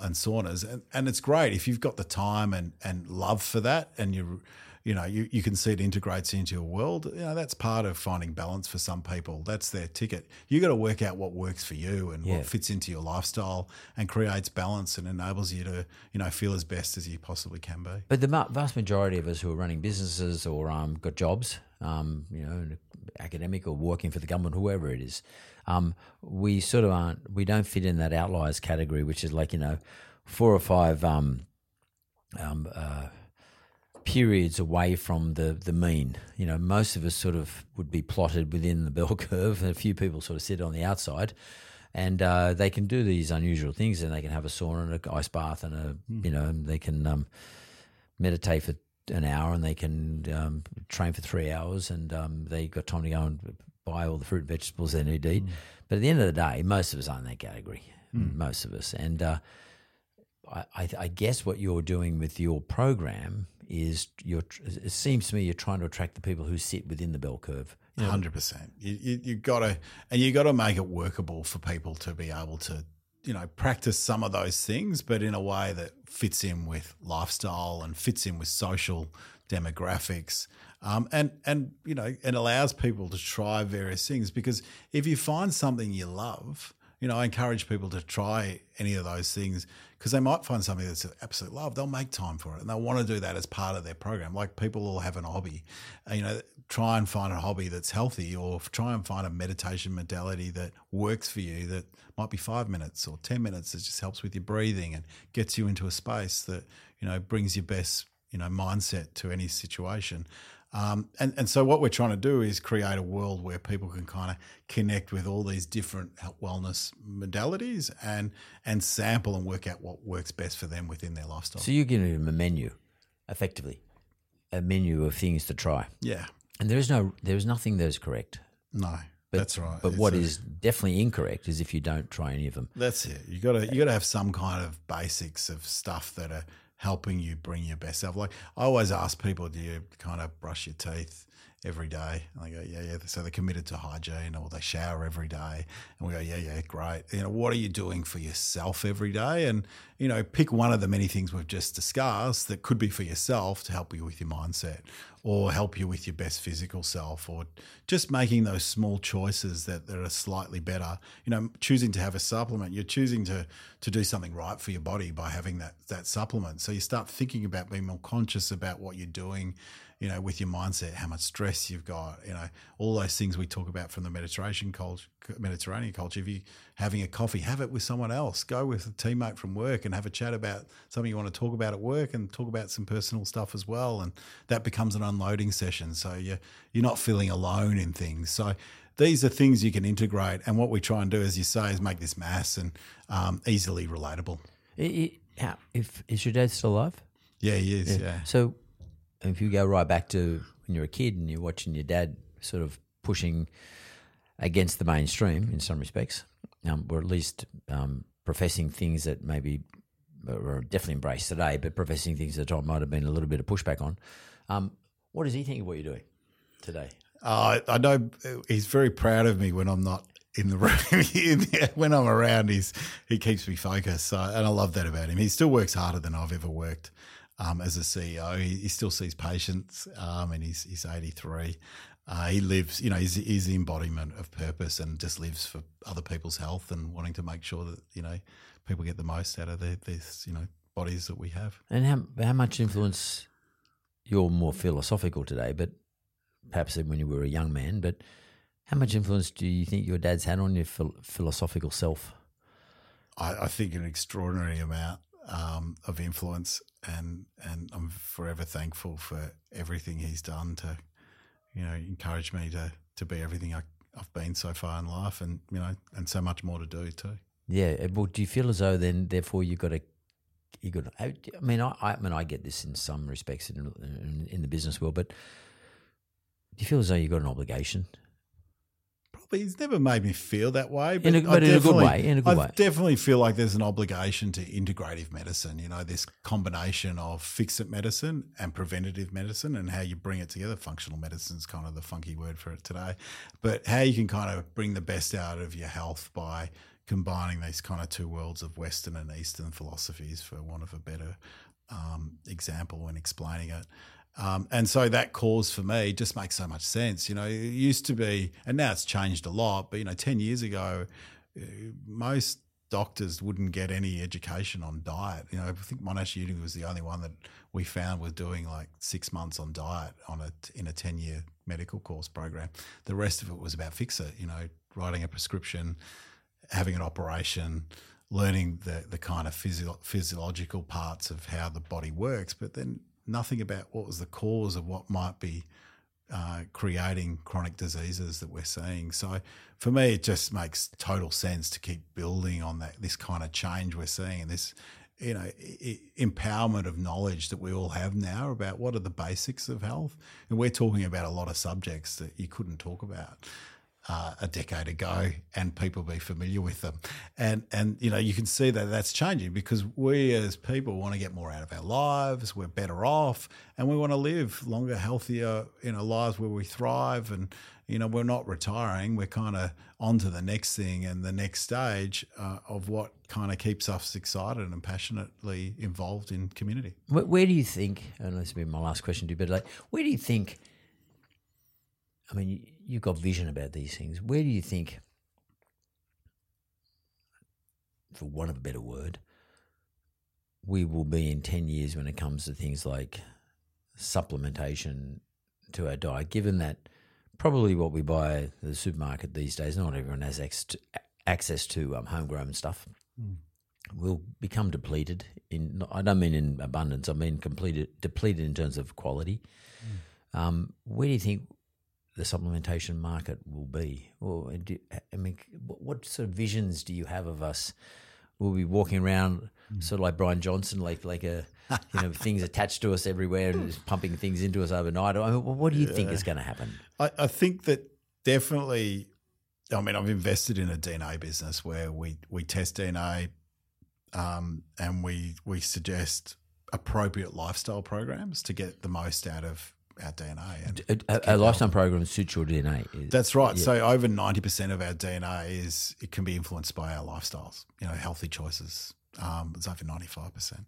and saunas, and and it's great if you've got the time and and love for that, and you. You know, you, you can see it integrates into your world. You know, that's part of finding balance for some people. That's their ticket. You got to work out what works for you and Yeah. what fits into your lifestyle and creates balance and enables you to, you know, feel as best as you possibly can be. But the vast majority of us who are running businesses or um, got jobs, um, you know, academic or working for the government, whoever it is, um, we sort of aren't, we don't fit in that outliers category, which is like, you know, four or five um, um, uh, periods away from the, the mean. You know, most of us sort of would be plotted within the bell [LAUGHS] curve, and a few people sort of sit on the outside. And uh, they can do these unusual things, and they can have a sauna and an ice bath, and a you know, and they can um, meditate for an hour, and they can um, train for three hours, and um, they got time to go and buy all the fruit and vegetables they need to eat. But at the end of the day, most of us aren't in that category. Most of us, and uh, I, I, I guess what you're doing with your program is you're. It seems to me you're trying to attract the people who sit within the bell curve. Hundred percent. You, you, you got to, and you got to make it workable for people to be able to you know, practice some of those things, but in a way that fits in with lifestyle and fits in with social demographics, um, and and you know, and allows people to try various things. Because if you find something you love, you know, I encourage people to try any of those things because they might find something that's absolute love. They'll make time for it and they'll want to do that as part of their program. Like people will have an hobby, you know, try and find a hobby that's healthy or try and find a meditation modality that works for you that might be five minutes or 10 minutes that just helps with your breathing and gets you into a space that, you know, brings your best, you know, mindset to any situation. Um, and, and so what we're trying to do is create a world where people can kind of connect with all these different wellness modalities and and sample and work out what works best for them within their lifestyle. So you're giving them a menu, effectively, a menu of things to try. Yeah. And there is no, there is nothing that is correct. No, But, that's right. But It's what a- is definitely incorrect is if you don't try any of them. That's it. You got to you got to have some kind of basics of stuff that are helping you bring your best self. Like I always ask people, do you kind of brush your teeth every day? And they go, yeah, yeah. So they're committed to hygiene, or they shower every day. And we go, yeah, yeah, great. You know, what are you doing for yourself every day? And you know, pick one of the many things we've just discussed that could be for yourself to help you with your mindset, or help you with your best physical self, or just making those small choices that, that are slightly better. You know, choosing to have a supplement, you're choosing to to do something right for your body by having that that supplement. So you start thinking about being more conscious about what you're doing, you know, with your mindset, how much stress you've got, you know, all those things we talk about from the Mediterranean culture. Mediterranean culture. If you're having a coffee, have it with someone else. Go with a teammate from work and have a chat about something you want to talk about at work, and talk about some personal stuff as well. And that becomes an unloading session. So you you're not feeling alone in things. So these are things you can integrate. And what we try and do, as you say, is make this mass and um, easily relatable. I- I- how, if is your dad still alive? Yeah, he is. Yeah. So if you go right back to when you're a kid and you're watching your dad sort of pushing against the mainstream in some respects, um, or at least um, professing things that maybe are definitely embraced today, but professing things that might have been a little bit of pushback on. Um, what does he think of what you're doing today? Uh, I know he's very proud of me when I'm not in the room. [LAUGHS] When I'm around, he's he keeps me focused. So, and I love that about him. He still works harder than I've ever worked um, as a CEO. He, he still sees patients, um, and he's he's 83. Uh, he lives, you know, he's, he's the embodiment of purpose and just lives for other people's health and wanting to make sure that you know people get the most out of their, these you know bodies that we have. And how how much influence? You're more philosophical today, but perhaps when you were a young man. But how much influence do you think your dad's had on your philosophical self? I, I think an extraordinary amount um, of influence, and and I'm forever thankful for everything he's done to, you know, encourage me to to be everything I, I've been so far in life, and you know, and so much more to do too. Yeah. uh, Well, do you feel as though then, therefore, you got to, you got. to- I I mean, I, I mean, I get this in some respects in, in in the business world, but do you feel as though you've got an obligation? Probably he's never made me feel that way, but, In a- but in a good way, in a good I way. definitely feel like there's an obligation to integrative medicine. You know, this combination of fix it medicine and preventative medicine, and how you bring it together. Functional medicine is kind of the funky word for it today, but how you can kind of bring the best out of your health by combining these kind of two worlds of Western and Eastern philosophies, for want of a better um, example when explaining it. Um, and so that cause for me just makes so much sense. You know, it used to be, and now it's changed a lot, but, you know, 10 years ago, uh, most doctors wouldn't get any education on diet. You know, I think Monash Uni was the only one that we found was doing like six months on diet on a, in a 10 year medical course program. The rest of it was about fix it, you know, writing a prescription, having an operation, learning the, the kind of physio- physiological parts of how the body works, but then nothing about what was the cause of what might be uh, creating chronic diseases that we're seeing. So for me, it just makes total sense to keep building on that this kind of change we're seeing and this you know empowerment of knowledge that we all have now about what are the basics of health. And we're talking about a lot of subjects that you couldn't talk about uh, a decade ago, and people be familiar with them. And and you know you can see that that's changing because we as people want to get more out of our lives. We're better off, and we want to live longer, healthier, you know, lives where we thrive and you know, we're not retiring. We're kind of on to the next thing and the next stage uh, of what kind of keeps us excited and passionately involved in community. Where, where do you think, and this will be my last question to you, but like, where do you think, I mean, you've got vision about these things. Where do you think, for want of a better word, we will be in 10 years when it comes to things like supplementation to our diet, given that probably what we buy at the supermarket these days, not everyone has access to, access to um, homegrown stuff, Hmm. will become depleted. In I don't mean in abundance, I mean completed, depleted in terms of quality. Hmm. Um, where do you think the supplementation market will be? Or do, I mean, what, sort of visions do you have of us? We'll be walking around Hmm. sort of like Bryan Johnson, like like a you know [LAUGHS] things attached to us everywhere and just pumping things into us overnight. I mean, what do you think is going to happen? I, I think that definitely. I mean, I've invested in a DNA business where we we test DNA, um, and we we suggest appropriate lifestyle programs to get the most out of our DNA. And A, a, a lifetime program suits your DNA. that's right. So over ninety percent of our DNA is it can be influenced by our lifestyles. You know, healthy choices. Um, it's over ninety five percent,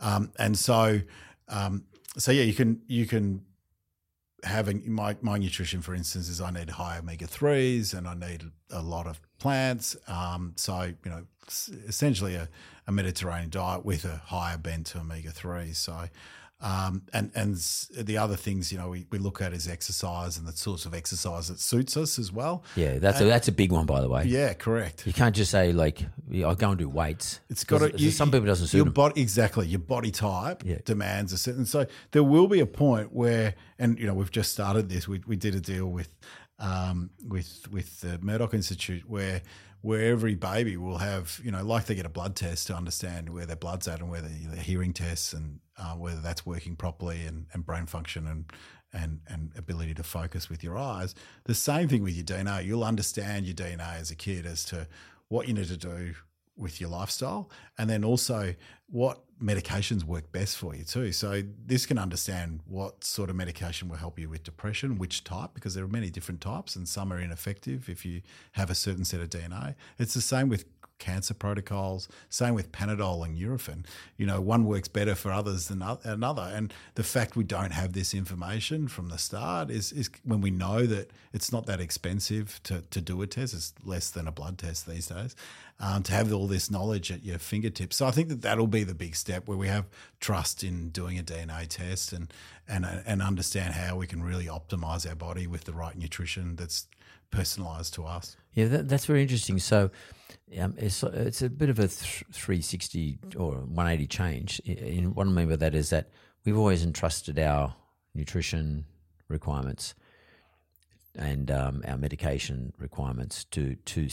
Um, and so um, so yeah, you can you can having my, my nutrition, for instance, is I need high omega threes and I need a lot of plants. Um, so you know, essentially a, a Mediterranean diet with a higher bent to omega threes. So. Um, and and the other things, you know, we, we look at is exercise and the sorts of exercise that suits us as well. Yeah, that's a, that's a big one, by the way. Yeah, correct. You can't just say like, I'll go and do weights. It's got to. Because some people doesn't suit your them. body exactly. Your body type Yeah. demands a certain. So there will be a point where, and you know, we've just started this. We we did a deal with um, with with the Murdoch Institute where where every baby will have you know like they get a blood test to understand where their blood's at and where their, hearing tests and uh, whether that's working properly and, and brain function and and and ability to focus with your eyes. The same thing with your DNA. You'll understand your DNA as a kid as to what you need to do with your lifestyle and then also what medications work best for you too. So this can understand what sort of medication will help you with depression which type because there are many different types and some are ineffective if you have a certain set of dna it's the same with cancer protocols same with panadol and nurofen you know one works better for others than another and the fact we don't have this information from the start is, is when we know that it's not that expensive to, to do a test it's less than a blood test these days um, to have all this knowledge at your fingertips. So I think that that'll be the big step where we have trust in doing a DNA test and and and understand how we can really optimize our body with the right nutrition that's personalized to us. Yeah, that, that's very interesting. So um, it's it's a bit of a th- 360 or 180 change. In what I mean by that is that we've always entrusted our nutrition requirements and um, our medication requirements to to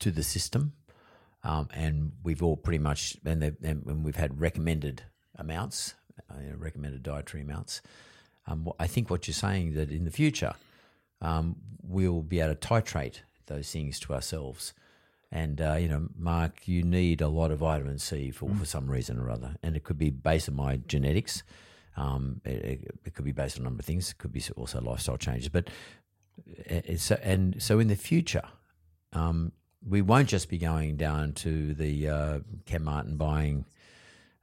to the system, um, and we've all pretty much and, and and we've had recommended amounts, uh, recommended dietary amounts. Um, I think what you're saying that in the future um, we'll be able to titrate those things to ourselves. And uh, you know, Mark, you need a lot of vitamin C for, for some reason or other, and it could be based on my genetics. Um, it, it- could be based on a number of things. It could be also lifestyle changes, but it's and so in the future, um, we won't just be going down to the uh, Kmart and buying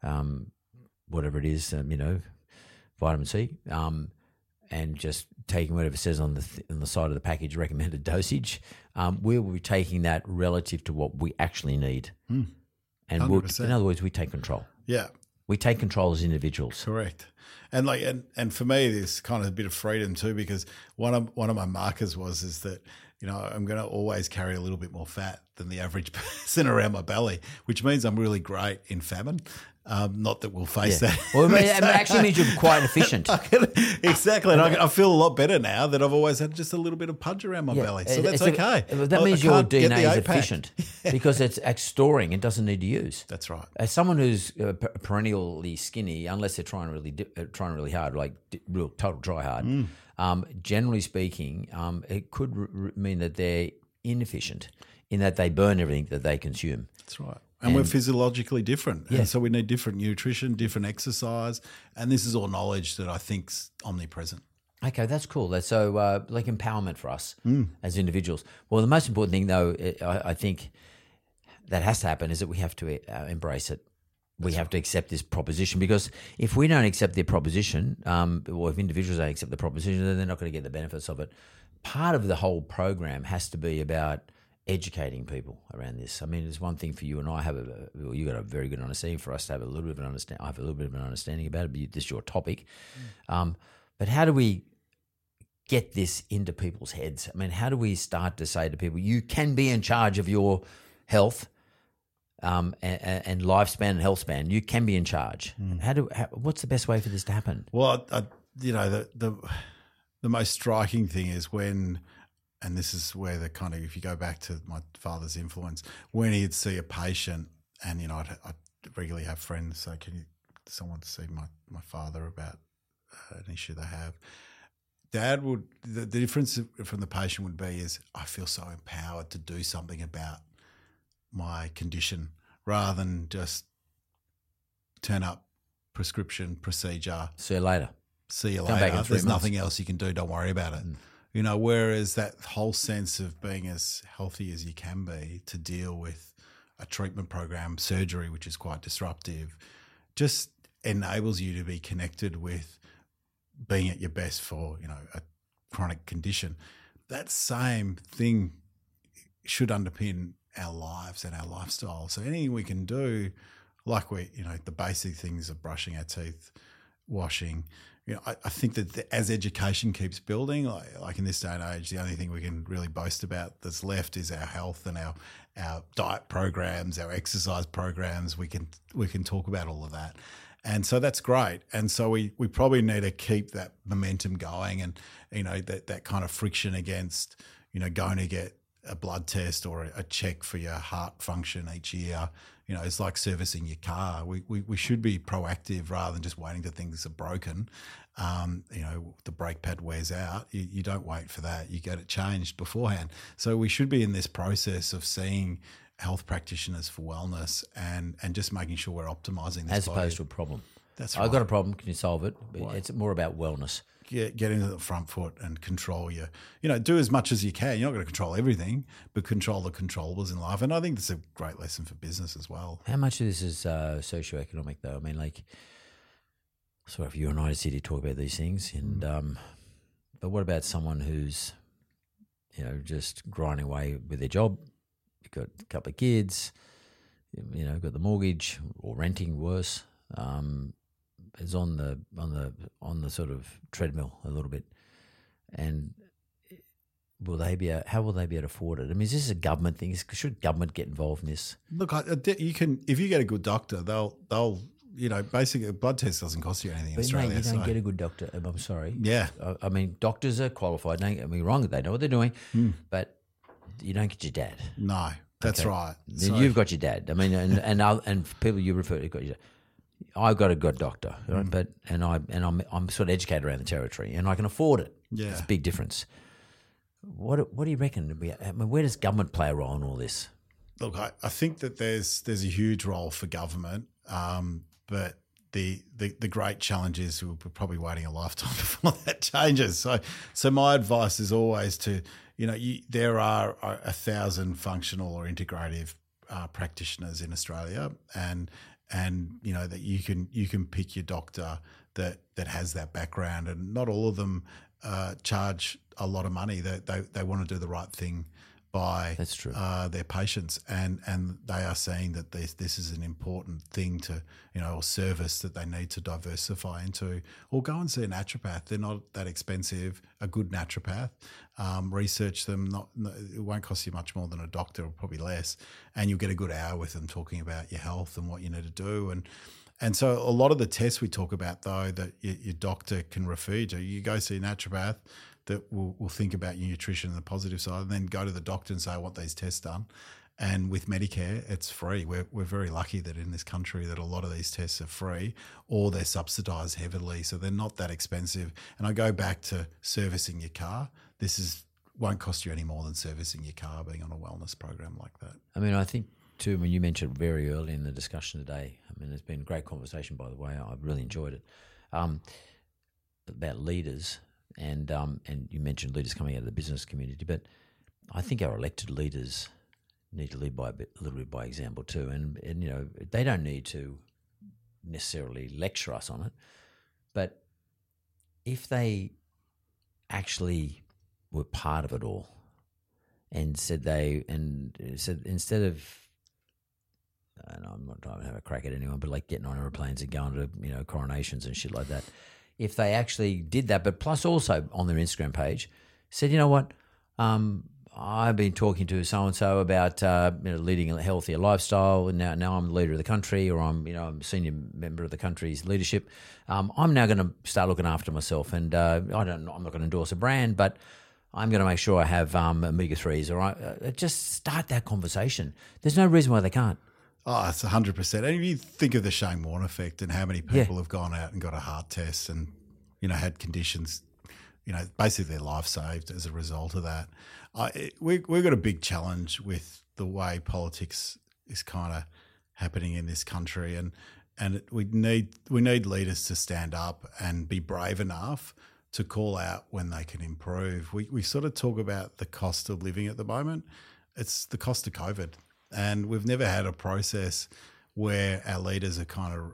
um, whatever it is, um, you know, vitamin C, um, and just taking whatever it says on the th- on the side of the package recommended dosage. Um, we will be taking that relative to what we actually need, Hmm. and we'll, in other words, we take control. Yeah, We take control as individuals. correct. And like and, and for me there's kind of a bit of freedom too because one of one of my markers was is that you know I'm going to always carry a little bit more fat than the average [LAUGHS] person around my belly, which means I'm really great in famine. Um, not that we'll face Yeah. that. Well, it, it [LAUGHS] actually means you're quite efficient. [LAUGHS] exactly. And I, I feel a lot better now that I've always had just a little bit of punch around my Yeah, belly. So that's it's a- okay. that I- means your can't get the DNA is efficient [LAUGHS] because it's storing. It doesn't need to use. That's right. As someone who's uh, perennially skinny, unless they're trying really di- uh, trying really hard, like di- real total try hard, Mm. um, generally speaking, um, it could r- r- mean that they're inefficient in that they burn everything that they consume. That's right. And, we're physiologically different. Yeah. And so we need different nutrition, different exercise. And this is all knowledge that I think's omnipresent. Okay, that's cool. So uh, like empowerment for us as individuals. Well, the most important thing, though, I, I- I think that has to happen is that we have to uh, embrace it. We have to accept this proposition because if we don't accept the proposition, um, or if individuals don't accept the proposition, then they're not going to get the benefits of it. Part of the whole program has to be about educating people around this. I mean, it's one thing for you and I have a well, you got a very good understanding. For us to have a little bit of an understand, I have a little bit of an understanding about it. But this is your topic. Um, but how do we get this into people's heads? I mean, how do we start to say to people, you can be in charge of your health um, and, and lifespan and health span? You can be in charge. How do? How, what's the best way for this to happen? Well, I, I, you know, the, the the most striking thing is when, and this is where the kind of if you go back to my father's influence, when he'd see a patient, and you know, I'd, I'd regularly have friends say, "Can you someone see my my father about uh, an issue they have?" Dad would the, the difference from the patient would be is I feel so empowered to do something about my condition rather than just turn up prescription procedure See you later. see you Come later. There's months. nothing else you can do. Don't worry about it. You know, whereas that whole sense of being as healthy as you can be to deal with a treatment program, surgery, which is quite disruptive, just enables you to be connected with being at your best for, you know, a chronic condition. That same thing should underpin our lives and our lifestyle. So anything we can do, like we, you know, the basic things of brushing our teeth, washing. You know, I, I think that the, as education keeps building, like, like in this day and age, the only thing we can really boast about that's left is our health and our our diet programs, our exercise programs. We can we can talk about all of that, and so that's great. And so we we probably need to keep that momentum going, and you know that that kind of friction against you know going to get a blood test or a, a check for your heart function each year. You know, it's like servicing your car. We, we, we should be proactive rather than just waiting till things are broken. Um, you know, the brake pad wears out. You, you don't wait for that. You get it changed beforehand. So we should be in this process of seeing health practitioners for wellness and, and just making sure we're optimizing this As body. opposed to a problem. That's right. I've got a problem. Can you solve it? It's more about wellness. Get, get into the front foot and control your, you know, do as much as you can. You're not going to control everything, but control the controllables in life. And I think that's a great lesson for business as well. How much of this is uh, socioeconomic, though? I mean, like, sort of you and I sit here talk about these things, and um, but what about someone who's, you know, just grinding away with their job? You've got a couple of kids, you know, got the mortgage or renting, worse. Um, is on the on the on the sort of treadmill a little bit, and will they be? How will they be able to afford it? I mean, is this a government thing? Should government get involved in this? Look, you can if you get a good doctor, they'll they'll you know basically a blood test doesn't cost you anything in Australia. mate, you don't so- get a good doctor. um, I'm sorry. Yeah. I, I mean, doctors are qualified. Don't get me wrong; they know what they're doing, but you don't get your dad. no, that's Okay. right. So- you've got your dad. I mean, and and and people you refer to got your. I've got a good doctor, right? Mm. but and I and I'm I'm sort of educated around the territory, and I can afford it. Yeah. it's a big difference. What what do you reckon? I mean, where does government play a role in all this? Look, I, I think that there's there's a huge role for government, um, but the, the the great challenge is we're probably waiting a lifetime [LAUGHS] before that changes. So so my advice is always to you know you, there are a a thousand functional or integrative uh, practitioners in Australia, and and you know that you can you can pick your doctor that that has that background, and not all of them uh, charge a lot of money. They they, they want to do the right thing by That's true. uh, their patients, and and they are seeing that this this is an important thing to you know or service that they need to diversify into, or go and see a naturopath. They're not that expensive. A good naturopath, um, research them. Not it won't cost you much more than a doctor, or probably less, and you'll get a good hour with them talking about your health and what you need to do and. And so, a lot of the tests we talk about, though, that your, your doctor can refer you to, you go see a naturopath that will, will think about your nutrition and the positive side, and then go to the doctor and say, I want these tests done. And with Medicare, it's free. We're, we're very lucky that in this country that a lot of these tests are free or they're subsidised heavily, so they're not that expensive. And I go back to servicing your car. This is won't cost you any more than servicing your car being on a wellness program like that. I mean, I think too. When you mentioned very early in the discussion today, I mean, it's been a great conversation. By the way, I've really enjoyed it. Um, about leaders and um, and you mentioned leaders coming out of the business community, but I think our elected leaders need to lead by a, bit, a little bit by example too, and and you know they don't need to necessarily lecture us on it, but if they actually were part of it all and said they and said instead of and I'm not trying to have a crack at anyone, but like getting on aeroplanes and going to you know coronations and shit like that. If they actually did that, but plus also on their Instagram page said, you know what, um, I've been talking to so and so about uh, you know, leading a healthier lifestyle, and now now I'm the leader of the country, or I'm you know I'm a senior member of the country's leadership. Um, I'm now going to start looking after myself, and uh, I don't I'm not going to endorse a brand, but I'm going to make sure I have um, omega threes. Or I, uh, just start that conversation. There's no reason why they can't. Oh, it's hundred percent. And if you think of the Shane Warne effect and how many people Yeah. have gone out and got a heart test and you know had conditions, you know, basically their life saved as a result of that. I, we we've got a big challenge with the way politics is kind of happening in this country, and and it, we need we need leaders to stand up and be brave enough to call out when they can improve. We we sort of talk about the cost of living at the moment. It's the cost of COVID, and we've never had a process where our leaders are kind of r-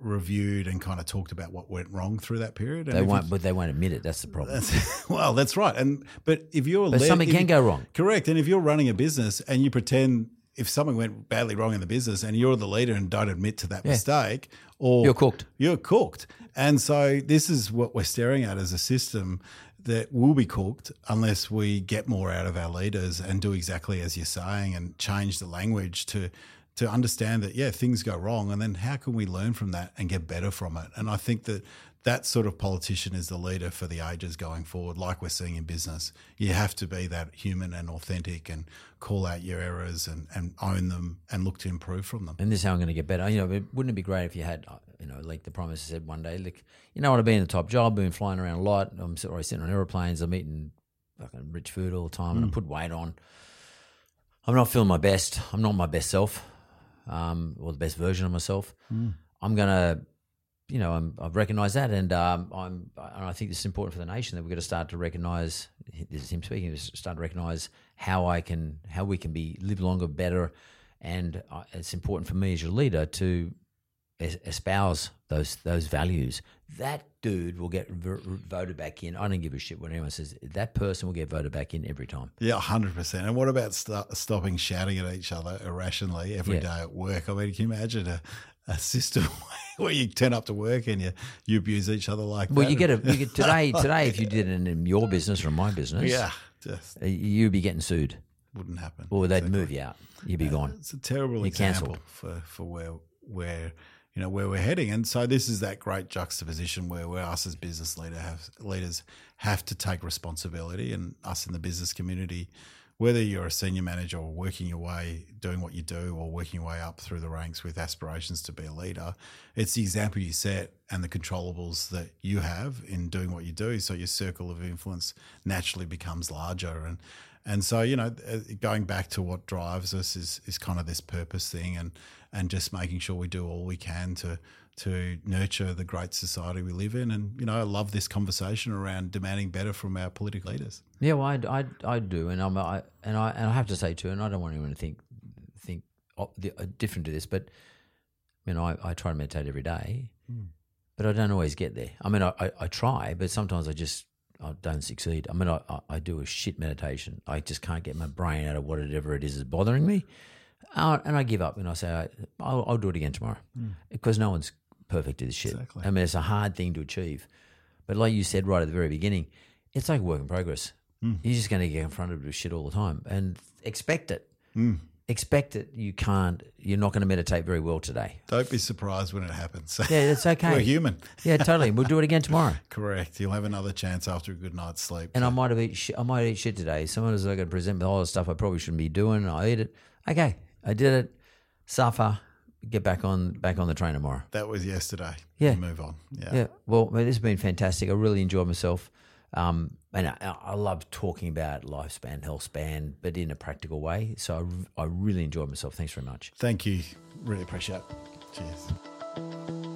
reviewed and kind of talked about what went wrong through that period. And They won't, but they won't admit it. That's the problem. that's, [LAUGHS] well, that's right. And but if you're But led- something can you- go wrong. Correct. And if you're running a business and you pretend if something went badly wrong in the business and you're the leader and don't admit to that mistake, or You're cooked. You're cooked. And so this is what we're staring at as a system that will be cooked unless we get more out of our leaders and do exactly as you're saying and change the language to to understand that yeah things go wrong and then how can we learn from that and get better from it? And i think that that sort of politician is the leader for the ages going forward like we're seeing in business you have to be that human and authentic and call out your errors and, and own them and look to improve from them and this is how I'm going to get better. You know, wouldn't it be great if you had, uh, you know, like the Prime Minister said one day, like, you know what, I've been in the top job, been flying around a lot. I'm sitting on aeroplanes, I'm eating fucking rich food all the time, and I put weight on. I'm not feeling my best. I'm not my best self, um, or the best version of myself. I'm gonna, you know, I'm, I've recognised that, and um, I'm, and I think this is important for the nation that we've got to start to recognise. This is him speaking. Start to recognise how I can, how we can be live longer, better, and it's important for me as your leader to es- espouse those those values. That dude will get v- voted back in. I don't give a shit what anyone says. That person will get voted back in every time. Yeah, hundred percent. And what about st- stopping shouting at each other irrationally every day Yeah. at work? I mean, can you imagine a, a system [LAUGHS] where you turn up to work and you, you abuse each other like Well, that? you get a you get, today [LAUGHS] today if you did it in your business or in my business, yeah, just uh, you'd be getting sued, wouldn't happen. or they'd move you out. You'd be gone. It's a terrible You're example cancelled. for, for where where you know where we're heading, and so this is that great juxtaposition where, where us as business leader have, leaders have to take responsibility, and us in the business community, whether you're a senior manager or working your way, doing what you do, or working your way up through the ranks with aspirations to be a leader, it's the example you set and the controllables that you have in doing what you do. So your circle of influence naturally becomes larger, and and so, you know, uh, going back to what drives us is, is kind of this purpose thing and, and just making sure we do all we can to, to nurture the great society we live in. And, you know, I love this conversation around demanding better from our political leaders. Yeah, well, I, I, I do, and I'm I, and I and I have to say too, and I don't want anyone to think think uh, different to this, but I mean, I, I try to meditate every day, but I don't always get there. I mean, I, I, I try, but sometimes I just I don't succeed. I mean, I, I, I do a shit meditation. I just can't get my brain out of whatever it is is bothering me, uh, and I give up. And I say I, I'll, I'll do it again tomorrow hmm. because no one's perfect at this shit. Exactly. I mean, it's a hard thing to achieve, but like you said right at the very beginning, it's like a work in progress. Hmm. You're just going to get confronted with shit all the time and expect it. Hmm. Expect it. You can't. You're not going to meditate very well today. Don't be surprised when it happens. Yeah, it's [LAUGHS] okay. We're human. Yeah, totally. We'll do it again tomorrow. [LAUGHS] Correct. You'll have another chance after a good night's sleep. And I might have eat. Shit, I might eat shit today. Someone is going to present me all the stuff I probably shouldn't be doing. I eat it. Okay, I did it. Suffer. Get back on back on the train tomorrow. that was yesterday. Yeah. You move on. Yeah. Yeah. Well, this has been fantastic. I really enjoyed myself. Um, and I, I love talking about lifespan, health span, but in a practical way. So I, I really enjoyed myself. Thanks very much. Thank you. Really appreciate it. Cheers.